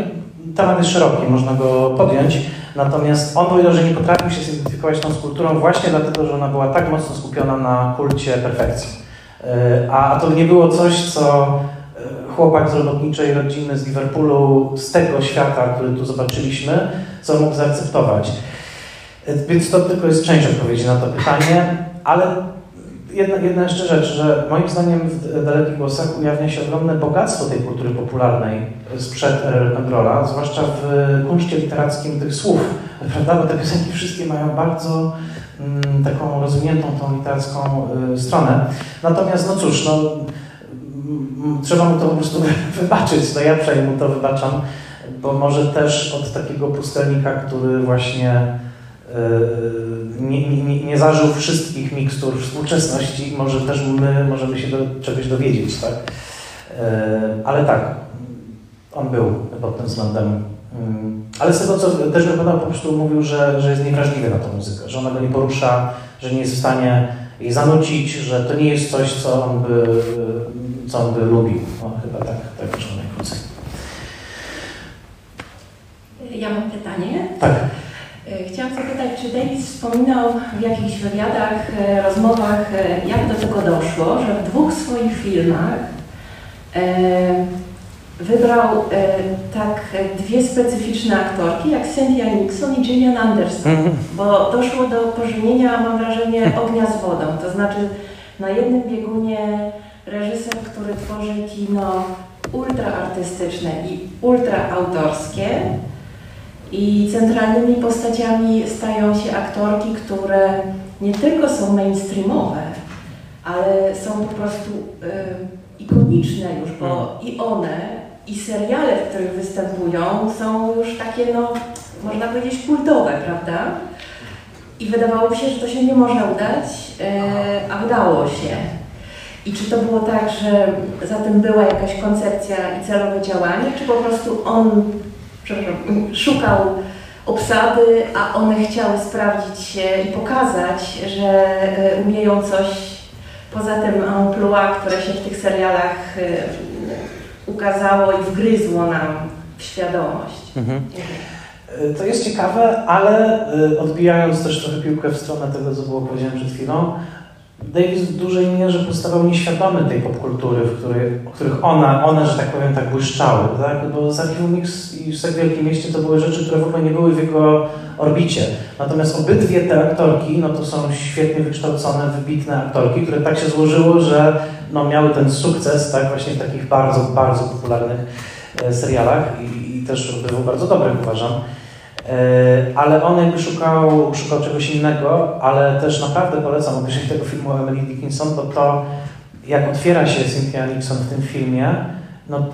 temat jest szeroki, można go podjąć. Natomiast on powiedział, że nie potrafił się zidentyfikować tą kulturą właśnie dlatego, że ona była tak mocno skupiona na kulcie perfekcji. E, a to nie było coś, co chłopak z robotniczej rodziny z Liverpoolu, z tego świata, który tu zobaczyliśmy, co mógł zaakceptować. Więc to tylko jest część odpowiedzi na to pytanie, ale jedna, jedna jeszcze rzecz, że moim zdaniem w Dalekich Głosach ujawnia się ogromne bogactwo tej kultury popularnej sprzed Rock'n'Rolla, zwłaszcza w kunszcie literackim tych słów, prawda, bo te piosenki wszystkie mają bardzo mm, taką rozwiniętą tą literacką y, stronę. Natomiast, no cóż, no, trzeba mu to po prostu *laughs* wybaczyć, no ja przynajmniej mu to wybaczam, bo może też od takiego pustelnika, który właśnie nie, nie, nie zażył wszystkich mikstur współczesności, może też my możemy się do czegoś dowiedzieć, tak? Yy, ale tak, on był pod tym względem. Yy, ale z tego, co też wypadał, po prostu mówił, że, że jest niewrażliwy na tą muzykę, że ona go nie porusza, że nie jest w stanie jej zanucić, że to nie jest coś, co on by co on by lubił. No, chyba tak, tak można najkrócej. Ja mam pytanie. Tak. E, chciałam zapytać, czy Davis wspominał w jakichś wywiadach, e, rozmowach, e, jak do tego doszło, że w dwóch swoich filmach wybrał tak dwie specyficzne aktorki, jak Cynthia Nixon i Gillian Anderson, mhm. bo doszło do pożenienia, mam wrażenie, ognia z wodą. To znaczy na jednym biegunie reżyser, który tworzy kino ultra artystyczne i ultra autorskie i centralnymi postaciami stają się aktorki, które nie tylko są mainstreamowe, ale są po prostu y, ikoniczne już, bo hmm. i one, i seriale, w których występują, są już takie, no, można powiedzieć, kultowe, prawda? I wydawało się, że to się nie może udać, y, a udało się. I czy to było tak, że za tym była jakaś koncepcja i celowe działanie, czy po prostu on szukał obsady, a one chciały sprawdzić się i pokazać, że e, umieją coś poza tym amplua, które się w tych serialach e, ukazało i wgryzło nam w świadomość. Mhm. E, to jest ciekawe, ale odbijając też trochę piłkę w stronę tego, co było powiedziane przed chwilą, Davis w dużej mierze postawał nieświadomy tej popkultury, w której, w których ona, one, że tak powiem, tak błyszczały, tak? Bo z Archiwum Mix i w Wielkim Mieście to były rzeczy, które w ogóle nie były w jego orbicie. Natomiast obydwie te aktorki, no to są świetnie wykształcone, wybitne aktorki, które tak się złożyło, że no, miały ten sukces, tak, właśnie w takich bardzo, bardzo popularnych e, serialach i, i też był bardzo dobry, uważam. E, ale on jakby szukał, szukał czegoś innego, ale też naprawdę polecam obejrzenie tego filmu o Emily Dickinson, bo to jak otwiera się Cynthia Nixon w tym filmie, no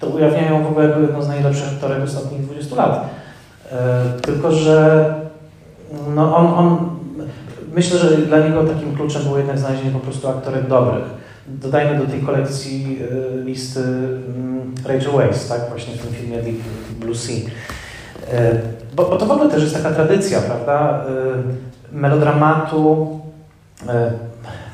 to ujawniają w ogóle jako jedno z najlepszych aktorek ostatnich 20 lat. E, tylko, że no on, on, myślę, że dla niego takim kluczem było jednak znalezienie po prostu aktorek dobrych. Dodajmy do tej kolekcji e, listy mm, Rachel Weisz, tak, właśnie w tym filmie Deep Blue Sea. Bo, bo to w ogóle też jest taka tradycja, prawda? Y, melodramatu, y,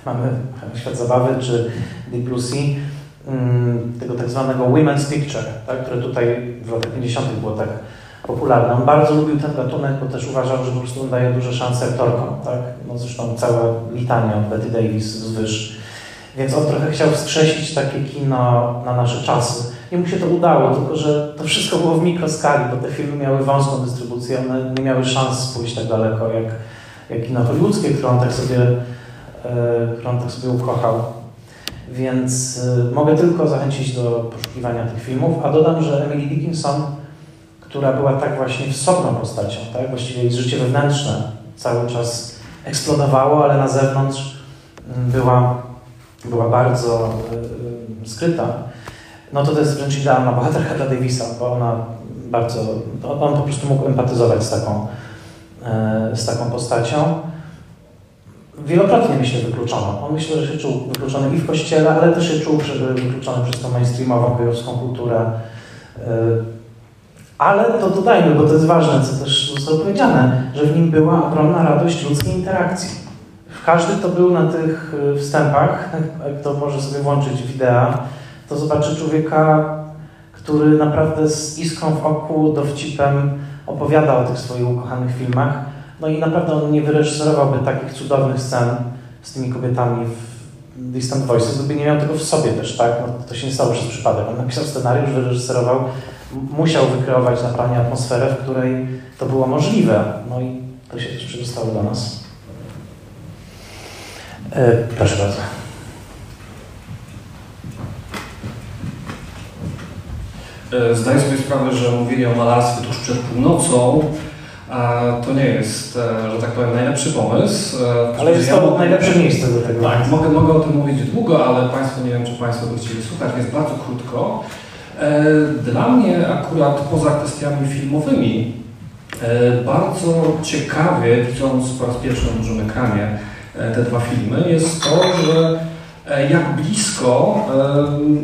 mamy *laughs* Świat Zabawy czy Deep Blue Sea, y, tego tak zwanego women's picture, tak, które tutaj w latach 50. było tak popularne. On bardzo lubił ten gatunek, bo też uważał, że po prostu daje duże szanse aktorkom. Tak? No zresztą cała litania Betty Davis z Wyż. Więc on trochę chciał wskrzesić takie kino na nasze czasy. I mu się to udało, tylko że to wszystko było w mikroskali, bo te filmy miały wąską dystrybucję, one nie miały szans pójść tak daleko jak, jak kino hollywoodzkie, które on tak sobie, e, które on tak sobie ukochał. Więc e, mogę tylko zachęcić do poszukiwania tych filmów, a dodam, że Emily Dickinson, która była tak właśnie wsobną postacią, tak? właściwie jej życie wewnętrzne cały czas eksplodowało, ale na zewnątrz mm, była, była bardzo y, skryta no to to jest wręcz idealna bohaterka dla Davisa, bo ona bardzo, on po prostu mógł empatyzować z taką, e, z taką postacią. wielokrotnie myślę wykluczono. On myślę, że się czuł wykluczony i w kościele, ale też się czuł wykluczony przez tą mainstreamową gejowską kulturę. Ale to dodajmy, bo to jest ważne, co też zostało powiedziane, że w nim była ogromna radość ludzkiej interakcji. Każdy, kto był na tych wstępach, *laughs* kto może sobie włączyć wideo, to zobaczy człowieka, który naprawdę z iskrą w oku, dowcipem opowiada o tych swoich ukochanych filmach. No i naprawdę on nie wyreżyserowałby takich cudownych scen z tymi kobietami w Distant Voices, gdyby nie miał tego w sobie też, tak? No, to się nie stało przez przypadek. On napisał scenariusz, wyreżyserował, musiał wykreować na planie atmosferę, w której to było możliwe. No i to się też przedostało do nas. E, proszę bardzo. Zdaję sobie sprawę, że mówienie o malarstwie tuż przed północą to nie jest, e, że tak powiem, najlepszy pomysł. E, ale jest to ja najlepsze miejsce do tego. Tak, mogę, mogę o tym mówić długo, ale Państwo, nie wiem, czy Państwo by chcieli słuchać, więc bardzo krótko. Dla mnie akurat poza kwestiami filmowymi bardzo ciekawie, widząc po raz pierwszy na dużym ekranie te dwa filmy, jest to, że E, jak blisko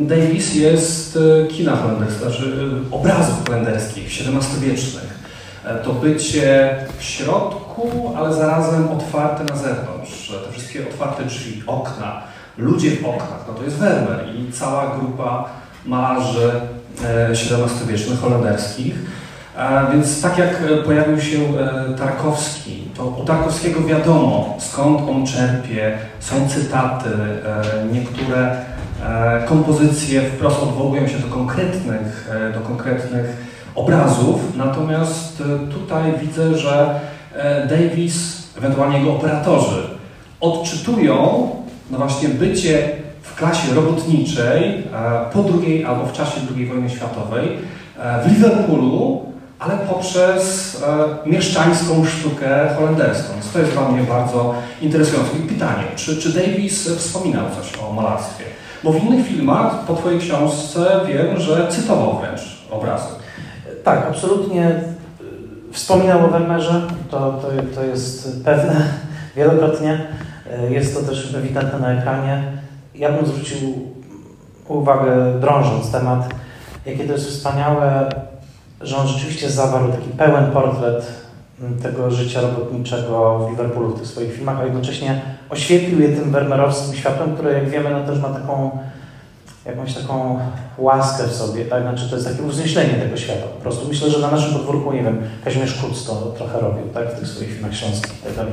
Davis jest e, kina holenderskiego, znaczy e, obrazów holenderskich, XVII-wiecznych. To bycie w środku, ale zarazem otwarte na zewnątrz. Te wszystkie otwarte drzwi, okna, ludzie w oknach, no to jest Vermeer i cała grupa malarzy XVII-wiecznych holenderskich. Więc tak jak pojawił się Tarkowski, to u Tarkowskiego wiadomo, skąd on czerpie, są cytaty, e, niektóre e, kompozycje wprost odwołują się do konkretnych, e, do konkretnych obrazów, natomiast tutaj widzę, że Davis, ewentualnie jego operatorzy, odczytują no właśnie bycie w klasie robotniczej po drugiej albo w czasie II wojny światowej w Liverpoolu ale poprzez e, mieszczańską sztukę holenderską. Więc to jest dla mnie bardzo interesujące. I pytanie, czy, czy Davis wspominał coś o malarstwie? Bo w innych filmach, po Twojej książce wiem, że cytował wręcz obrazy. Tak, absolutnie wspominał o Vermeerze, to, to, to jest pewne *laughs* wielokrotnie. E, jest to też ewidentne na ekranie. Ja bym zwrócił uwagę, drążąc temat, jakie to jest wspaniałe że on rzeczywiście zawarł taki pełen portret tego życia robotniczego w Liverpoolu w tych swoich filmach, a jednocześnie oświetlił je tym wermerowskim światłem, które jak wiemy no, też ma taką jakąś taką łaskę w sobie, tak? Znaczy to jest takie uwznieślenie tego świata po prostu. Myślę, że na naszym podwórku, nie wiem, Kazimierz Kuc to trochę robił, tak? W tych swoich filmach śląskich tak dalej.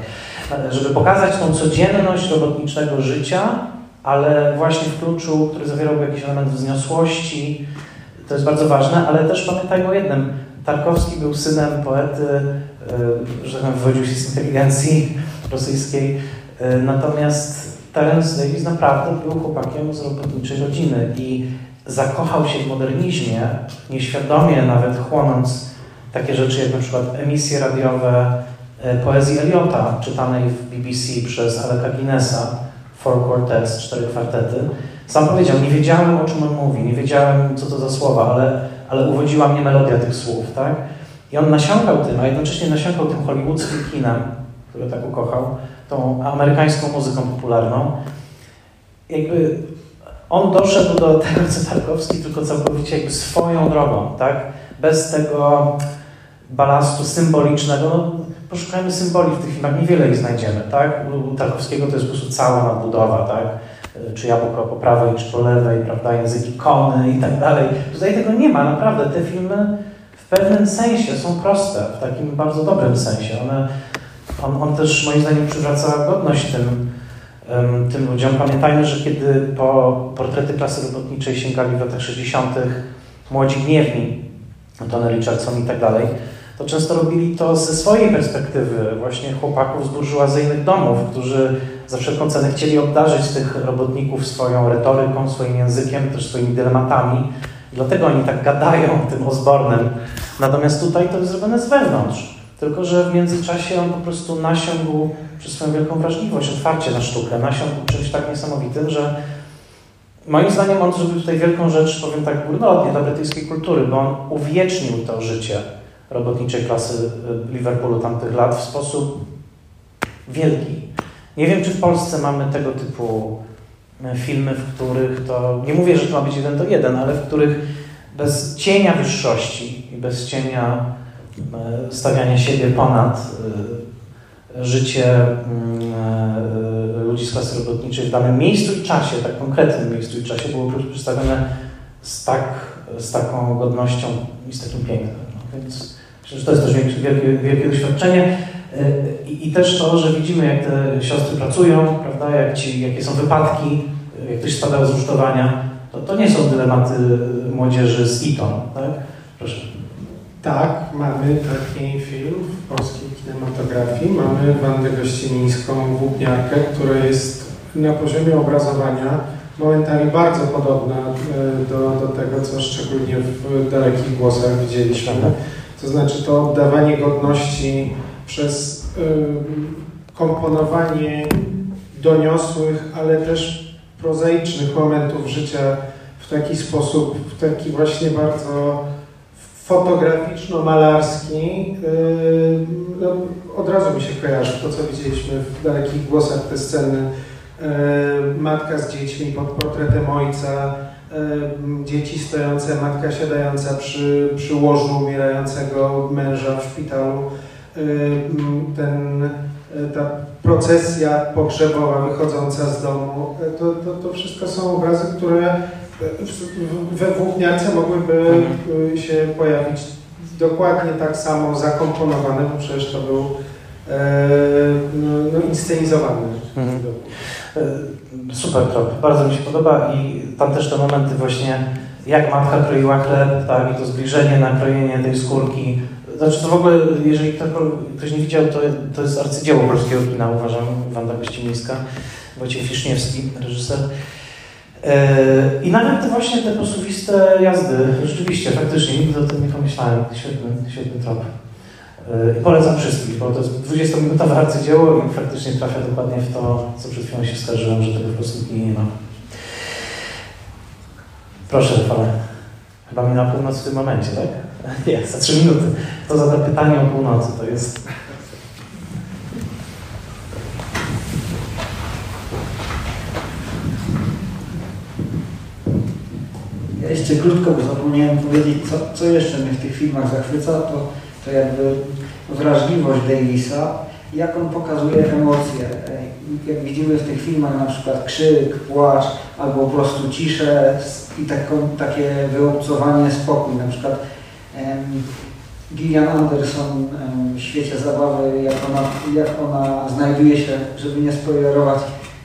Żeby pokazać tą codzienność robotniczego życia, ale właśnie w kluczu, który zawierałby jakiś element wzniosłości, to jest bardzo ważne, ale też pamiętajmy o jednym. Tarkowski był synem poety, e, że tam wywodził się z inteligencji *laughs* rosyjskiej, e, natomiast Terence Davis naprawdę był chłopakiem z robotniczej rodziny i zakochał się w modernizmie, nieświadomie nawet chłonąc takie rzeczy jak na przykład emisje radiowe e, poezji Eliota, czytanej w BBC przez Aleka Guinnessa, Four Quartets, cztery kwartety, sam powiedział, nie wiedziałem o czym on mówi, nie wiedziałem co to za słowa, ale, ale uwodziła mnie melodia tych słów, tak? I on nasiąkał tym, a jednocześnie nasiąkał tym hollywoodzkim kinem, które tak ukochał, tą amerykańską muzyką popularną. Jakby on doszedł do tego, co Tarkowski, tylko całkowicie jakby swoją drogą, tak? Bez tego balastu symbolicznego. No, poszukajmy symboli w tych filmach, niewiele ich znajdziemy, tak? U Tarkowskiego to jest po prostu cała nadbudowa, tak? Czy jabłko po prawej, czy po lewej, prawda, języki kony i tak dalej. Tutaj tego nie ma, naprawdę. Te filmy w pewnym sensie są proste, w takim bardzo dobrym sensie. One, on, on też moim zdaniem przywraca godność tym, um, tym ludziom. Pamiętajmy, że kiedy po portrety klasy robotniczej sięgali w latach 60. młodzi gniewni, Tony Richardson i tak dalej, to często robili to ze swojej perspektywy, właśnie chłopaków z burżuazyjnych domów, którzy za wszelką cenę chcieli obdarzyć tych robotników swoją retoryką, swoim językiem, też swoimi dylematami. Dlatego oni tak gadają tym Osbornem. Natomiast tutaj to jest zrobione z wewnątrz. Tylko, że w międzyczasie on po prostu nasiągł przez swoją wielką wrażliwość, otwarcie na sztukę, nasiągł czymś tak niesamowitym, że moim zdaniem on zrobił tutaj wielką rzecz, powiem tak górnolotnie, dla brytyjskiej kultury, bo on uwiecznił to życie robotniczej klasy Liverpoolu tamtych lat w sposób wielki. Nie wiem, czy w Polsce mamy tego typu e, filmy, w których to, nie mówię, że to ma być jeden do jeden, ale w których bez cienia wyższości i bez cienia e, stawiania siebie ponad e, życie mm, ludzi z klasy robotniczej w danym miejscu i czasie, tak konkretnym miejscu i czasie było przedstawione z, tak, z taką godnością i z takim pięknem. No, więc myślę, że to jest też wielkie, wielkie doświadczenie. I, I, też to, że widzimy, jak te siostry pracują, prawda, jak ci, jakie są wypadki, jak ktoś spada z rusztowania, to, to nie są dylematy młodzieży z Eton, tak? Proszę. Tak, mamy taki film w polskiej kinematografii. Mamy Wandę Gościnińską, Włókniarkę, która jest na poziomie obrazowania momentami bardzo podobna e, do, do tego, co szczególnie w dalekich głosach widzieliśmy. To znaczy to oddawanie godności przez komponowanie doniosłych, ale też prozaicznych momentów życia w taki sposób, w taki właśnie bardzo fotograficzno-malarski. No, od razu mi się kojarzy to, co widzieliśmy w dalekich głosach, te sceny. Matka z dziećmi pod portretem ojca, dzieci stojące, matka siadająca przy, przy łożu umierającego męża w szpitalu. Ten, ta procesja pogrzebowa wychodząca z domu, to, to, to wszystko są obrazy, które we włókniarce mogłyby mhm. się pojawić dokładnie tak samo zakomponowane, bo przecież to był no, no, inscenizowany. Mhm. Super trop, bardzo mi się podoba i tam też te momenty właśnie, jak matka kroiła chleb, tak, i to zbliżenie, nakrojenie tej skórki. Znaczy to w ogóle, jeżeli ktoś nie widział, to, to jest arcydzieło polskiego kina, uważam, Wanda Gościmińska, Wojciech Wiszniewski, reżyser. E, I nawet te właśnie te posuwiste jazdy, rzeczywiście, faktycznie, nigdy o tym nie pomyślałem. Świetny, świetny trop. E, I polecam wszystkich, bo to jest 20-minutowe arcydzieło i faktycznie trafia dokładnie w to, co przed chwilą się skarżyłem, że tego po prostu nie ma. Proszę, Rafale. Chyba mi na północ w tym momencie, tak? *laughs* Nie, za trzy minuty. To zada pytanie o północy, to jest... Ja jeszcze krótko, bo zapomniałem powiedzieć, co, co jeszcze mnie w tych filmach zachwyca, to, to jakby wrażliwość Davisa, jak on pokazuje emocje. Jak widzimy w tych filmach na przykład krzyk, płacz, albo po prostu ciszę i taką, takie wyobcowanie, spokój. Na przykład Gillian Anderson w świecie zabawy, jak ona, jak ona znajduje się, żeby nie spoilerować,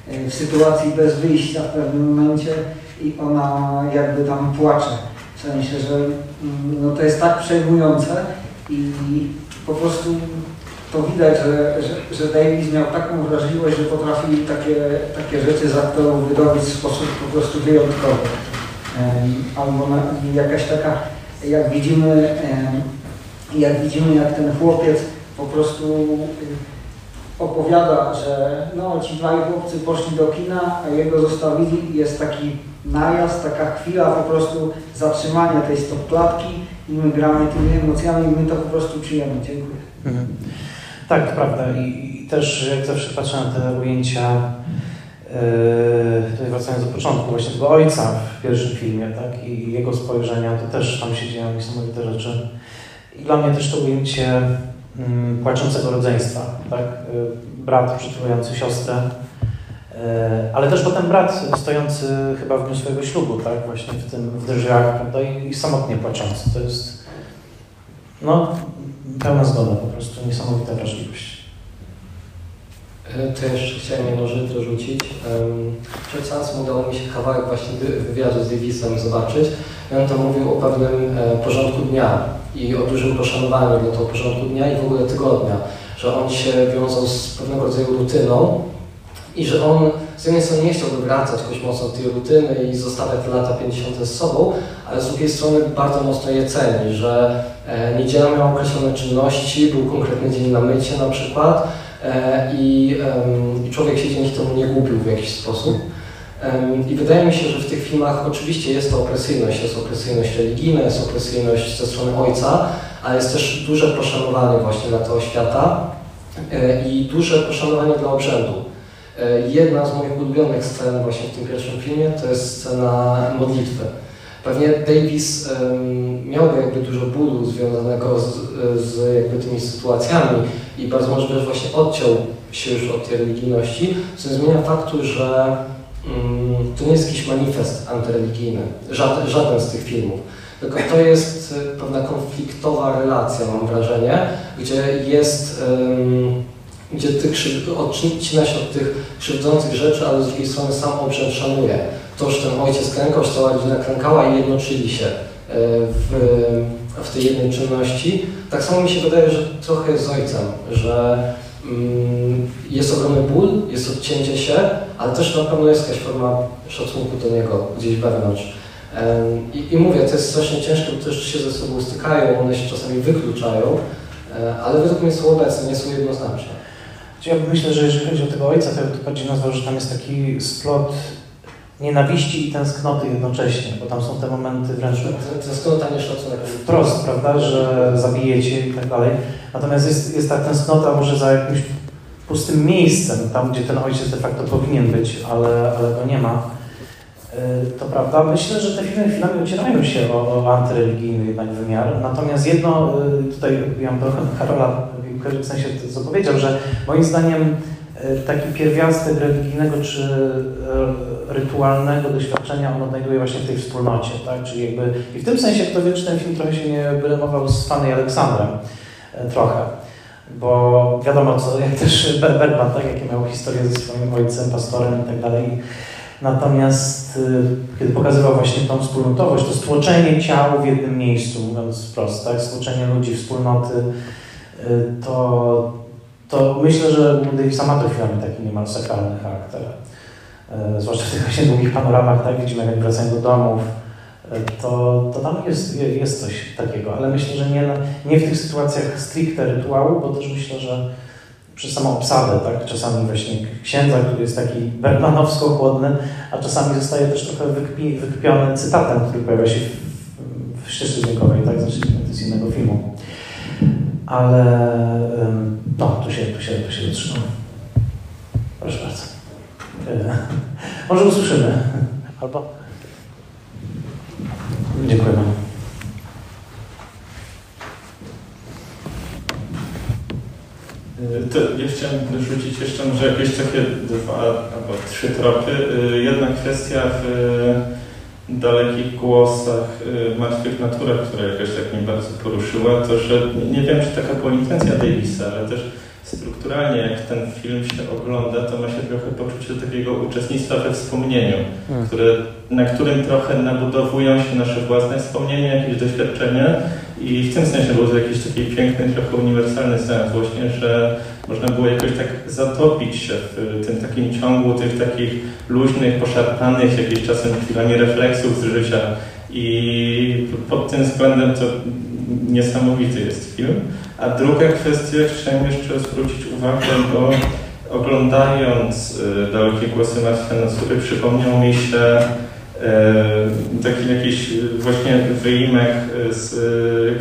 w sytuacji bez wyjścia w pewnym momencie i ona jakby tam płacze. W sensie, że mm, no to jest tak przejmujące i po prostu to widać, że, że, że Davis miał taką wrażliwość, że potrafi takie, takie rzeczy z aktorów wydobyć w sposób po prostu wyjątkowy. Albo na, jakaś taka, jak widzimy, jak widzimy, jak ten chłopiec po prostu opowiada, że no, ci dwaj chłopcy poszli do kina, a jego zostawili jest taki najazd, taka chwila po prostu zatrzymania tej stopklatki i my gramy tymi emocjami i my to po prostu czujemy. Dziękuję. Mhm. Tak, to prawda. I, I, też jak zawsze patrzę na te ujęcia, tutaj wracając do początku, właśnie tego ojca w pierwszym filmie, tak, i jego spojrzenia, to też tam się dzieją niesamowite rzeczy. I dla mnie też to ujęcie mm, płaczącego rodzeństwa, tak, yy, brat przytulujący siostrę, E, ale też potem brat stojący chyba w dniu swojego ślubu, tak, właśnie w tym w drzwiach, prawda, i, i samotnie płaczący. To jest, no, pełna zgoda, po prostu niesamowita wrażliwość. E, to jeszcze chciałem jedną rzecz dorzucić. Przed seansem udało mi się kawałek właśnie wywiadu z Davisem zobaczyć i on tam mówił o pewnym e, porządku dnia i o dużym poszanowaniu dla tego porządku dnia i w ogóle tygodnia, że on się wiązał z pewnego rodzaju rutyną, i że on z jednej strony nie chciałby wracać jakoś mocno tej rutyny i zostawiać te lata 50. z sobą, ale z drugiej strony bardzo mocno je ceni, że e, niedziela miała określone czynności, był konkretny dzień na mycie na przykład e, i, e, i człowiek się dzięki temu nie gubił w jakiś sposób. I wydaje mi się, że w tych filmach oczywiście jest to opresyjność, jest opresyjność religijna, jest opresyjność ze strony ojca, ale jest też duże poszanowanie właśnie dla tego świata e, i duże poszanowanie dla obrzędu. E, jedna z moich ulubionych scen właśnie w tym pierwszym filmie to jest scena modlitwy. Pewnie Davis um, miałby jakby dużo bólu związanego z, z jakby tymi sytuacjami i bardzo możliwe, że właśnie odciął się już od tej religijności, co nie zmienia faktu, że um, to nie jest jakiś manifest antyreligijny, żaden, żaden z tych filmów. Tylko to jest pewna konfliktowa relacja, mam wrażenie, gdzie jest um, gdzie ty odcina się od tych krzywdzących rzeczy, ale z drugiej strony sam obrzęd szanuje. To, że ten ojciec klękał, cała rodzina klękała i jednoczyli się e, w, w tej jednej czynności. Tak samo mi się wydaje, że trochę jest z ojcem, że mm, jest ogromny ból, jest odcięcie się, ale też na pewno jest jakaś forma szacunku do niego gdzieś wewnątrz. I, I, mówię, to jest strasznie ciężkie, bo też się ze sobą stykają, one się czasami wykluczają, e, ale według mnie są obecne, nie są jednoznaczne. Ja myślę, że jeżeli chodzi o tego ojca, to ja bym bardziej nazwał, że tam jest taki splot nienawiści i tęsknoty jednocześnie, bo tam są te momenty wręcz... Tęsknota, nie szacunek. Wprost, prawda, że zabijecie i tak dalej. Natomiast jest, jest ta tęsknota może za jakimś pustym miejscem, tam gdzie ten ojciec de facto powinien być, ale, ale go nie ma. Y, to prawda. Myślę, że te filmy chwilami ocierają się o, o antyreligijny jednak wymiar. Natomiast jedno, y, tutaj ja trochę Karola w sensie co powiedział, że moim zdaniem taki pierwiastek religijnego czy rytualnego doświadczenia on odnajduje właśnie w tej wspólnocie, tak? Czyli jakby, i w tym sensie kto wie, czy ten film trochę się nie wyremował z Fanny Aleksandrem, trochę. Bo wiadomo co, jak też Bergman, tak, jakie miał historię ze swoim ojcem, pastorem i tak dalej Natomiast y, kiedy pokazywał właśnie tą wspólnotowość, to stłoczenie ciał w jednym miejscu, mówiąc wprost, tak? stłoczenie ludzi, wspólnoty, y, to, to myślę, że u Davisa ma to chwilami taki niemal sakralny charakter. Y, zwłaszcza w tych właśnie długich panoramach, tak? widzimy jak wracają do domów, to, to tam jest, jest coś takiego, ale myślę, że nie, nie w tych sytuacjach stricte rytuału, bo też myślę, że przez samą obsadę, tak? Czasami właśnie księdza, który jest taki bermanowsko-chłodny, a czasami zostaje też trochę wykpi, wykpiony cytatem, który pojawia się w, w ścieżce dźwiękowej, tak? Znaczy, innego filmu. Ale no, tu się, tu się, tu się zatrzymam. Proszę bardzo. *laughs* Może usłyszymy. Albo... Dziękuję. To ja chciałem rzucić jeszcze może jakieś takie dwa albo trzy tropy. Y, jedna kwestia w dalekich głosach y, martwych naturach, która jakoś tak mnie bardzo poruszyła, to że nie wiem, czy taka była intencja Davisa, ale też strukturalnie jak ten film się ogląda, to ma się trochę poczucie takiego uczestnictwa we wspomnieniu, hmm. które, na którym trochę nabudowują się nasze własne wspomnienia, jakieś doświadczenia i w tym sensie był to jakiś taki piękny, trochę uniwersalny sens właśnie, że można było jakoś tak zatopić się w tym takim ciągu tych takich luźnych, poszarpanych jakieś czasem chwilami refleksów z życia i pod tym względem to niesamowity jest film. A druga kwestia, chciałem jeszcze zwrócić uwagę, bo oglądając y, Dalekie Głosy Martwe Natury przypomniał mi się y, taki jakiś właśnie wyimek z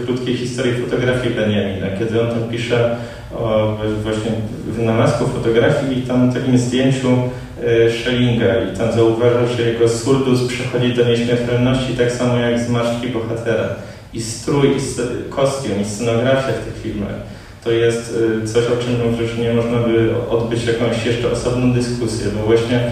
y, krótkiej historii fotografii Benjamina, kiedy on tam pisze o właśnie wynalazku fotografii i tam takim zdjęciu Schellinga. I tam zauważa, że jego surdus przechodzi do nieśmiertelności tak samo jak zmarszczki bohatera. I strój, i kostium, i scenografia w tych filmach. To jest coś, o czym że nie można by odbyć jakąś jeszcze osobną dyskusję, bo właśnie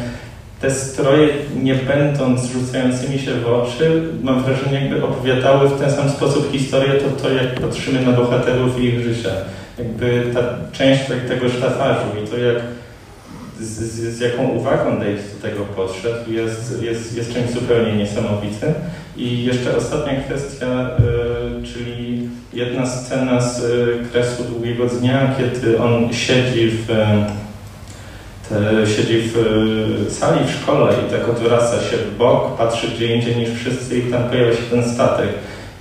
te stroje, nie będąc rzucającymi się w oczy, mam wrażenie, jakby opowiadały w ten sam sposób historię, to to, jak patrzymy na bohaterów i ich życia. Jakby ta część tego sztafarzu i to, jak z, z, z, jaką uwagą Dave do tego podszedł, jest, jest, jest czymś zupełnie niesamowitym. I jeszcze ostatnia kwestia, y, czyli jedna scena z y, kresu długiego dnia, kiedy on siedzi w, te, siedzi w y, sali w szkole i tak odwraca się w bok, patrzy gdzie indziej niż wszyscy i tam pojawia się ten statek.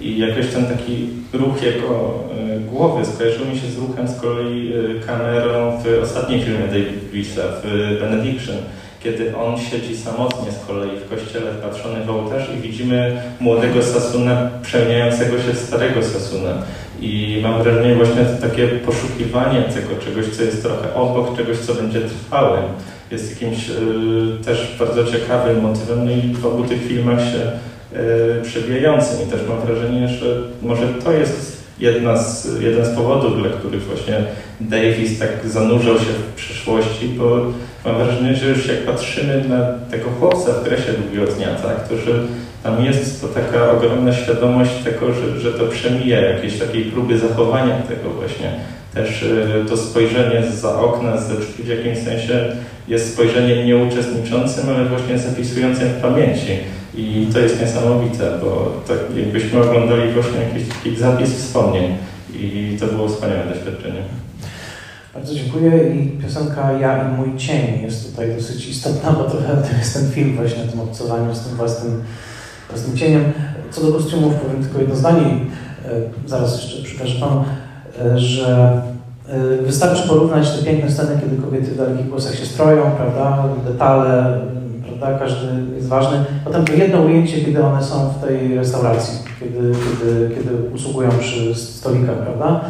I jakoś ten taki ruch jego głowy skojarzył mi się z ruchem z kolei kamerą w ostatnim filmie Davisa, w Benediction kiedy on siedzi samotnie z kolei w kościele wpatrzony w ołtarz i widzimy młodego Sasuna przełniającego się w starego Sasuna. I mam wrażenie właśnie takie poszukiwanie tego czegoś, co jest trochę obok, czegoś, co będzie trwałym. jest jakimś też bardzo ciekawym motywem, no i w obu tych filmach się przebijającym i też mam wrażenie, że może to jest jedna z, jeden z powodów, dla których właśnie Davis tak zanurzał się w przyszłości, bo mam wrażenie, że już jak patrzymy na tego chłopca w dresie długiotniata, którzy tam jest to taka ogromna świadomość tego, że, że to przemija jakiejś takiej próby zachowania tego właśnie. Też y, to spojrzenie za okna z drzwi w jakimś sensie jest spojrzeniem nieuczestniczącym, ale właśnie zapisującym w pamięci. I to jest niesamowite, bo tak jakbyśmy oglądali właśnie jakiś taki zapis wspomnień i to było wspaniałe doświadczenie. Bardzo dziękuję i piosenka Ja i mój cień jest tutaj dosyć istotna, bo trochę to jest ten film właśnie o tym obcowaniu z tym własnym, własnym cieniem. Co do kostiumów powiem tylko jedno zdanie e, zaraz jeszcze przekażę Panu, e, że e, wystarczy porównać te piękne sceny, kiedy kobiety w dalekich głosach się stroją, prawda, detale, prawda, każdy jest ważny. Potem to jedno ujęcie, kiedy one są w tej restauracji, kiedy, kiedy, kiedy usługują przy stolikach, prawda,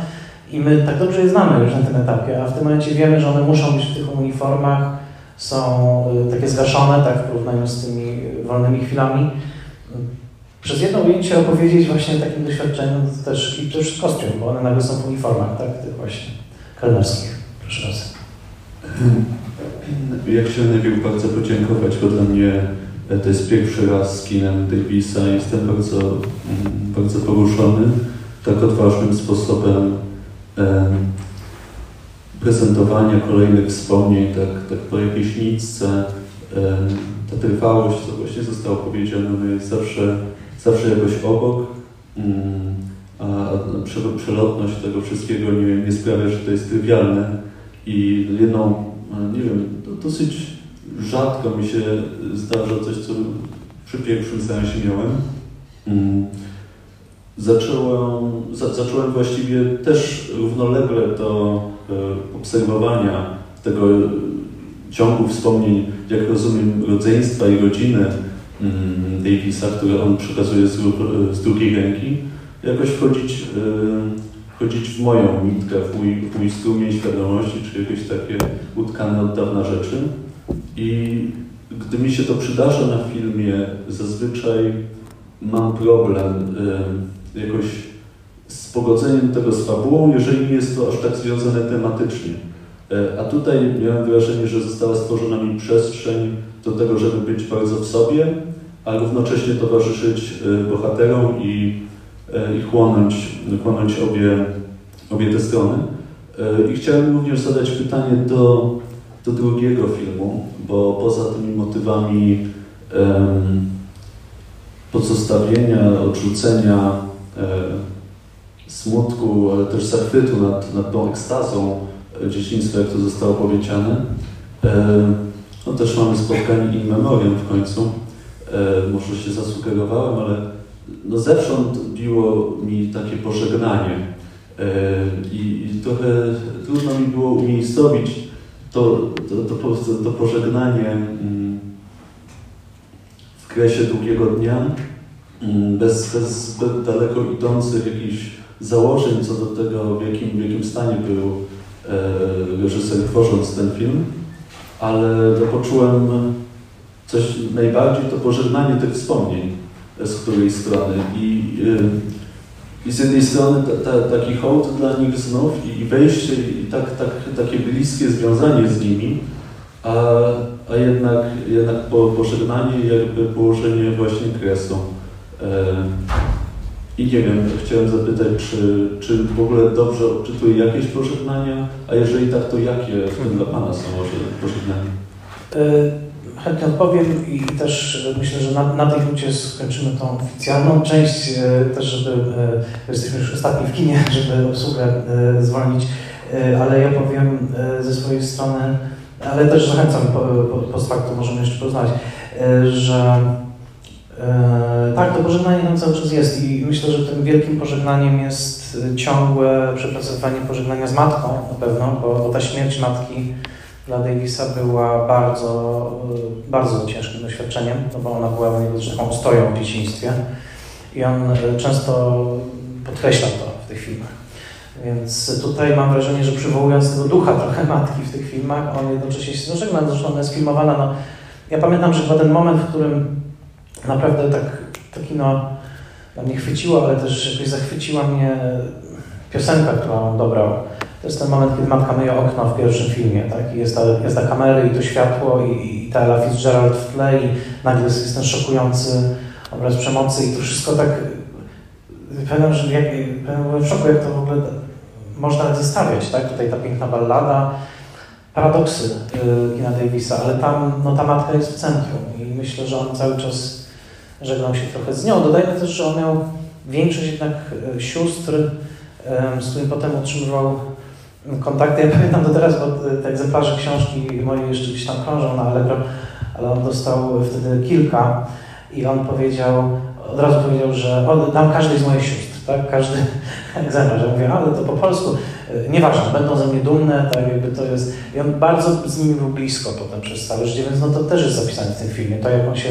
i my tak dobrze je znamy już na tym etapie, a w tym momencie wiemy, że one muszą być w tych uniformach, są y, takie zgaszone, tak, w porównaniu z tymi wolnymi chwilami. Przez jedno ujęcie opowiedzieć właśnie takim doświadczeniu to też i też kostium, bo one nagle są w uniformach, tak, tych właśnie kelnerskich. Proszę bardzo. Ja chciałem najpierw bardzo podziękować, bo dla mnie to jest pierwszy raz z kinem Davisa. Jestem bardzo, mm, bardzo poruszony tak odważnym sposobem prezentowania kolejnych wspomnień, tak, tak po jakiejś nitce. Ta trwałość, co właśnie zostało powiedziane, no jest zawsze, zawsze jakoś obok, mm, a przelotność tego wszystkiego nie, nie sprawia, że to jest trywialne. I jedną, nie wiem, dosyć rzadko mi się zdarza coś, co przy pierwszym sensie miałem. Zacząłem, za, zacząłem właściwie też równolegle do e, obserwowania tego ciągu wspomnień, jak rozumiem, rodzeństwa i rodziny mm, Davisa, które on przekazuje z, z drugiej ręki, jakoś wchodzić, e, wchodzić w moją nitkę, w mój, w mój strumień świadomości, czy jakieś takie utkane od dawna rzeczy. I gdy mi się to przydarza na filmie, zazwyczaj mam problem jakoś z pogodzeniem tego z fabułą, jeżeli nie jest to aż tak związane tematycznie. E, a tutaj miałem wrażenie, że została stworzona mi przestrzeń do tego, żeby być bardzo w sobie, a równocześnie towarzyszyć e, bohaterom i, e, i chłonąć, chłonąć obie, obie te strony. I chciałem również zadać pytanie do, do drugiego filmu, bo poza tymi motywami um, pozostawienia, odrzucenia smutku, ale też zachwytu nad, nad tą ekstazą dzieciństwa, jak to zostało powiedziane. E, no też mamy spotkanie in memoriam w końcu. E, może się zasugerowałem, ale no zewsząd biło mi takie pożegnanie i, i trochę trudno mi było umiejscowić to, to, to, to pożegnanie mm, w kresie długiego dnia, Mm, bez, bez daleko idących jakichś założeń co do tego, w jakim, w jakim stanie był e, reżyser tworząc ten film, ale poczułem coś najbardziej to pożegnanie tych wspomnień z której strony i, e, i z jednej strony ta, ta, taki hołd dla nich znów i, i wejście i tak, tak, takie bliskie związanie z nimi, a, a jednak, jednak po, pożegnanie jakby położenie właśnie kresu. I nie wiem, chciałem zapytać, czy, czy w ogóle dobrze odczytuję jakieś pożegnania, a jeżeli tak, to jakie w tym dla Pana są pożegnania? E, chętnie odpowiem i też myślę, że na, na tej nucie skończymy tą oficjalną część, e, też żeby, e, jesteśmy już ostatni w kinie, *laughs* żeby obsługę zwolnić, ale ja powiem ze swojej strony, ale też zachęcam po, po, post możemy jeszcze poznać, że E, tak, to pożegnanie tam cały czas jest i myślę, że tym wielkim pożegnaniem jest ciągłe przepracowywanie pożegnania z matką na pewno, bo, ta śmierć matki dla Davisa była bardzo, bardzo ciężkim doświadczeniem, no bo ona była taką stoją w dzieciństwie i on e, często podkreślał to w tych filmach, Więc tutaj mam wrażenie, że przywołując tego ducha trochę matki w tych filmach, on jednocześnie się zażegna, zresztą ona jest filmowana. No, ja pamiętam, że chyba ten moment, w którym naprawdę tak to kino mnie chwyciło, ale też jakoś zachwyciła mnie piosenka, którą dobrał. To jest ten moment, kiedy matka myje okno w pierwszym filmie, tak? I jest ta, jest ta kamery i to światło i, i ta Ella Fitzgerald w tle i nagle jest ten szokujący obraz przemocy i to wszystko tak... Pamiętam, że jak, w szoku, jak to w ogóle można zestawiać, tak? Tutaj ta piękna ballada, paradoksy y, Kina Davisa, ale tam no, ta matka jest w centrum i myślę, że on cały czas żegnał się trochę z nią. Dodajmy też, że on miał większość jednak y, sióstr, z którymi potem utrzymywał kontakty. Ja pamiętam do teraz, bo te egzemplarze książki moje jeszcze gdzieś tam krążą na Allegro, ale on dostał wtedy kilka i on powiedział, od razu powiedział, że dam każdej z moich sióstr, tak? Każdy *laughs* egzemplarz. Ja mówię, ale to po polsku, nieważne, będą ze mnie dumne, tak jakby to jest. I on bardzo z nimi był blisko potem przez całe życie, więc no to też jest zapisane w tym filmie, to jak on się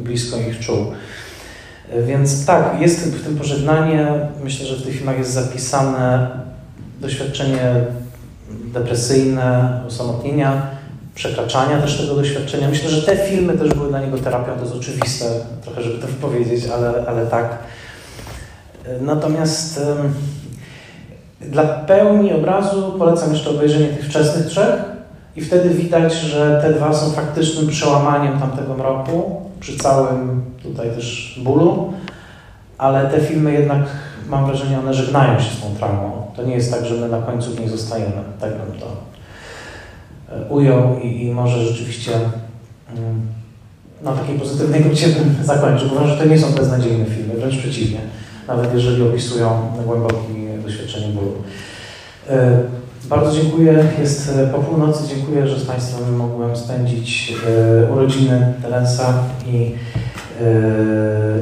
blisko ich czuł. Więc tak, jest w tym pożegnanie. Myślę, że w tych filmach jest zapisane doświadczenie depresyjne, osamotnienia, przekraczania też tego doświadczenia. Myślę, że te filmy też były dla niego terapią, to jest oczywiste, trochę żeby to powiedzieć, ale, ale tak. Natomiast dla pełni obrazu polecam jeszcze obejrzenie tych wczesnych trzech i wtedy widać, że te dwa są faktycznym przełamaniem tamtego mroku, przy całym tutaj też bólu, ale te filmy jednak, mam wrażenie, one żegnają się z tą traumą. To nie jest tak, że my na końcu w niej zostajemy. Tak bym to e, ujął i, i może rzeczywiście mm, na takiej pozytywnej nucie bym *laughs* zakończył. Uważam, że to nie są beznadziejne filmy, wręcz przeciwnie. Nawet jeżeli opisują głębokie doświadczenie bólu. E, bardzo dziękuję. Jest po północy. Dziękuję, że z Państwem mogłem spędzić e, urodziny Terensa i,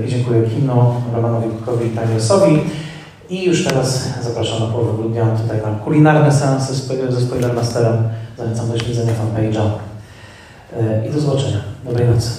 i dziękuję kino, Romanowi Kukowi i Timelessowi. I już teraz zapraszam na połowę grudnia tutaj na kulinarne seanse ze Spoilermasterem. Zachęcam do śledzenia fanpage'a i do zobaczenia. Dobrej nocy.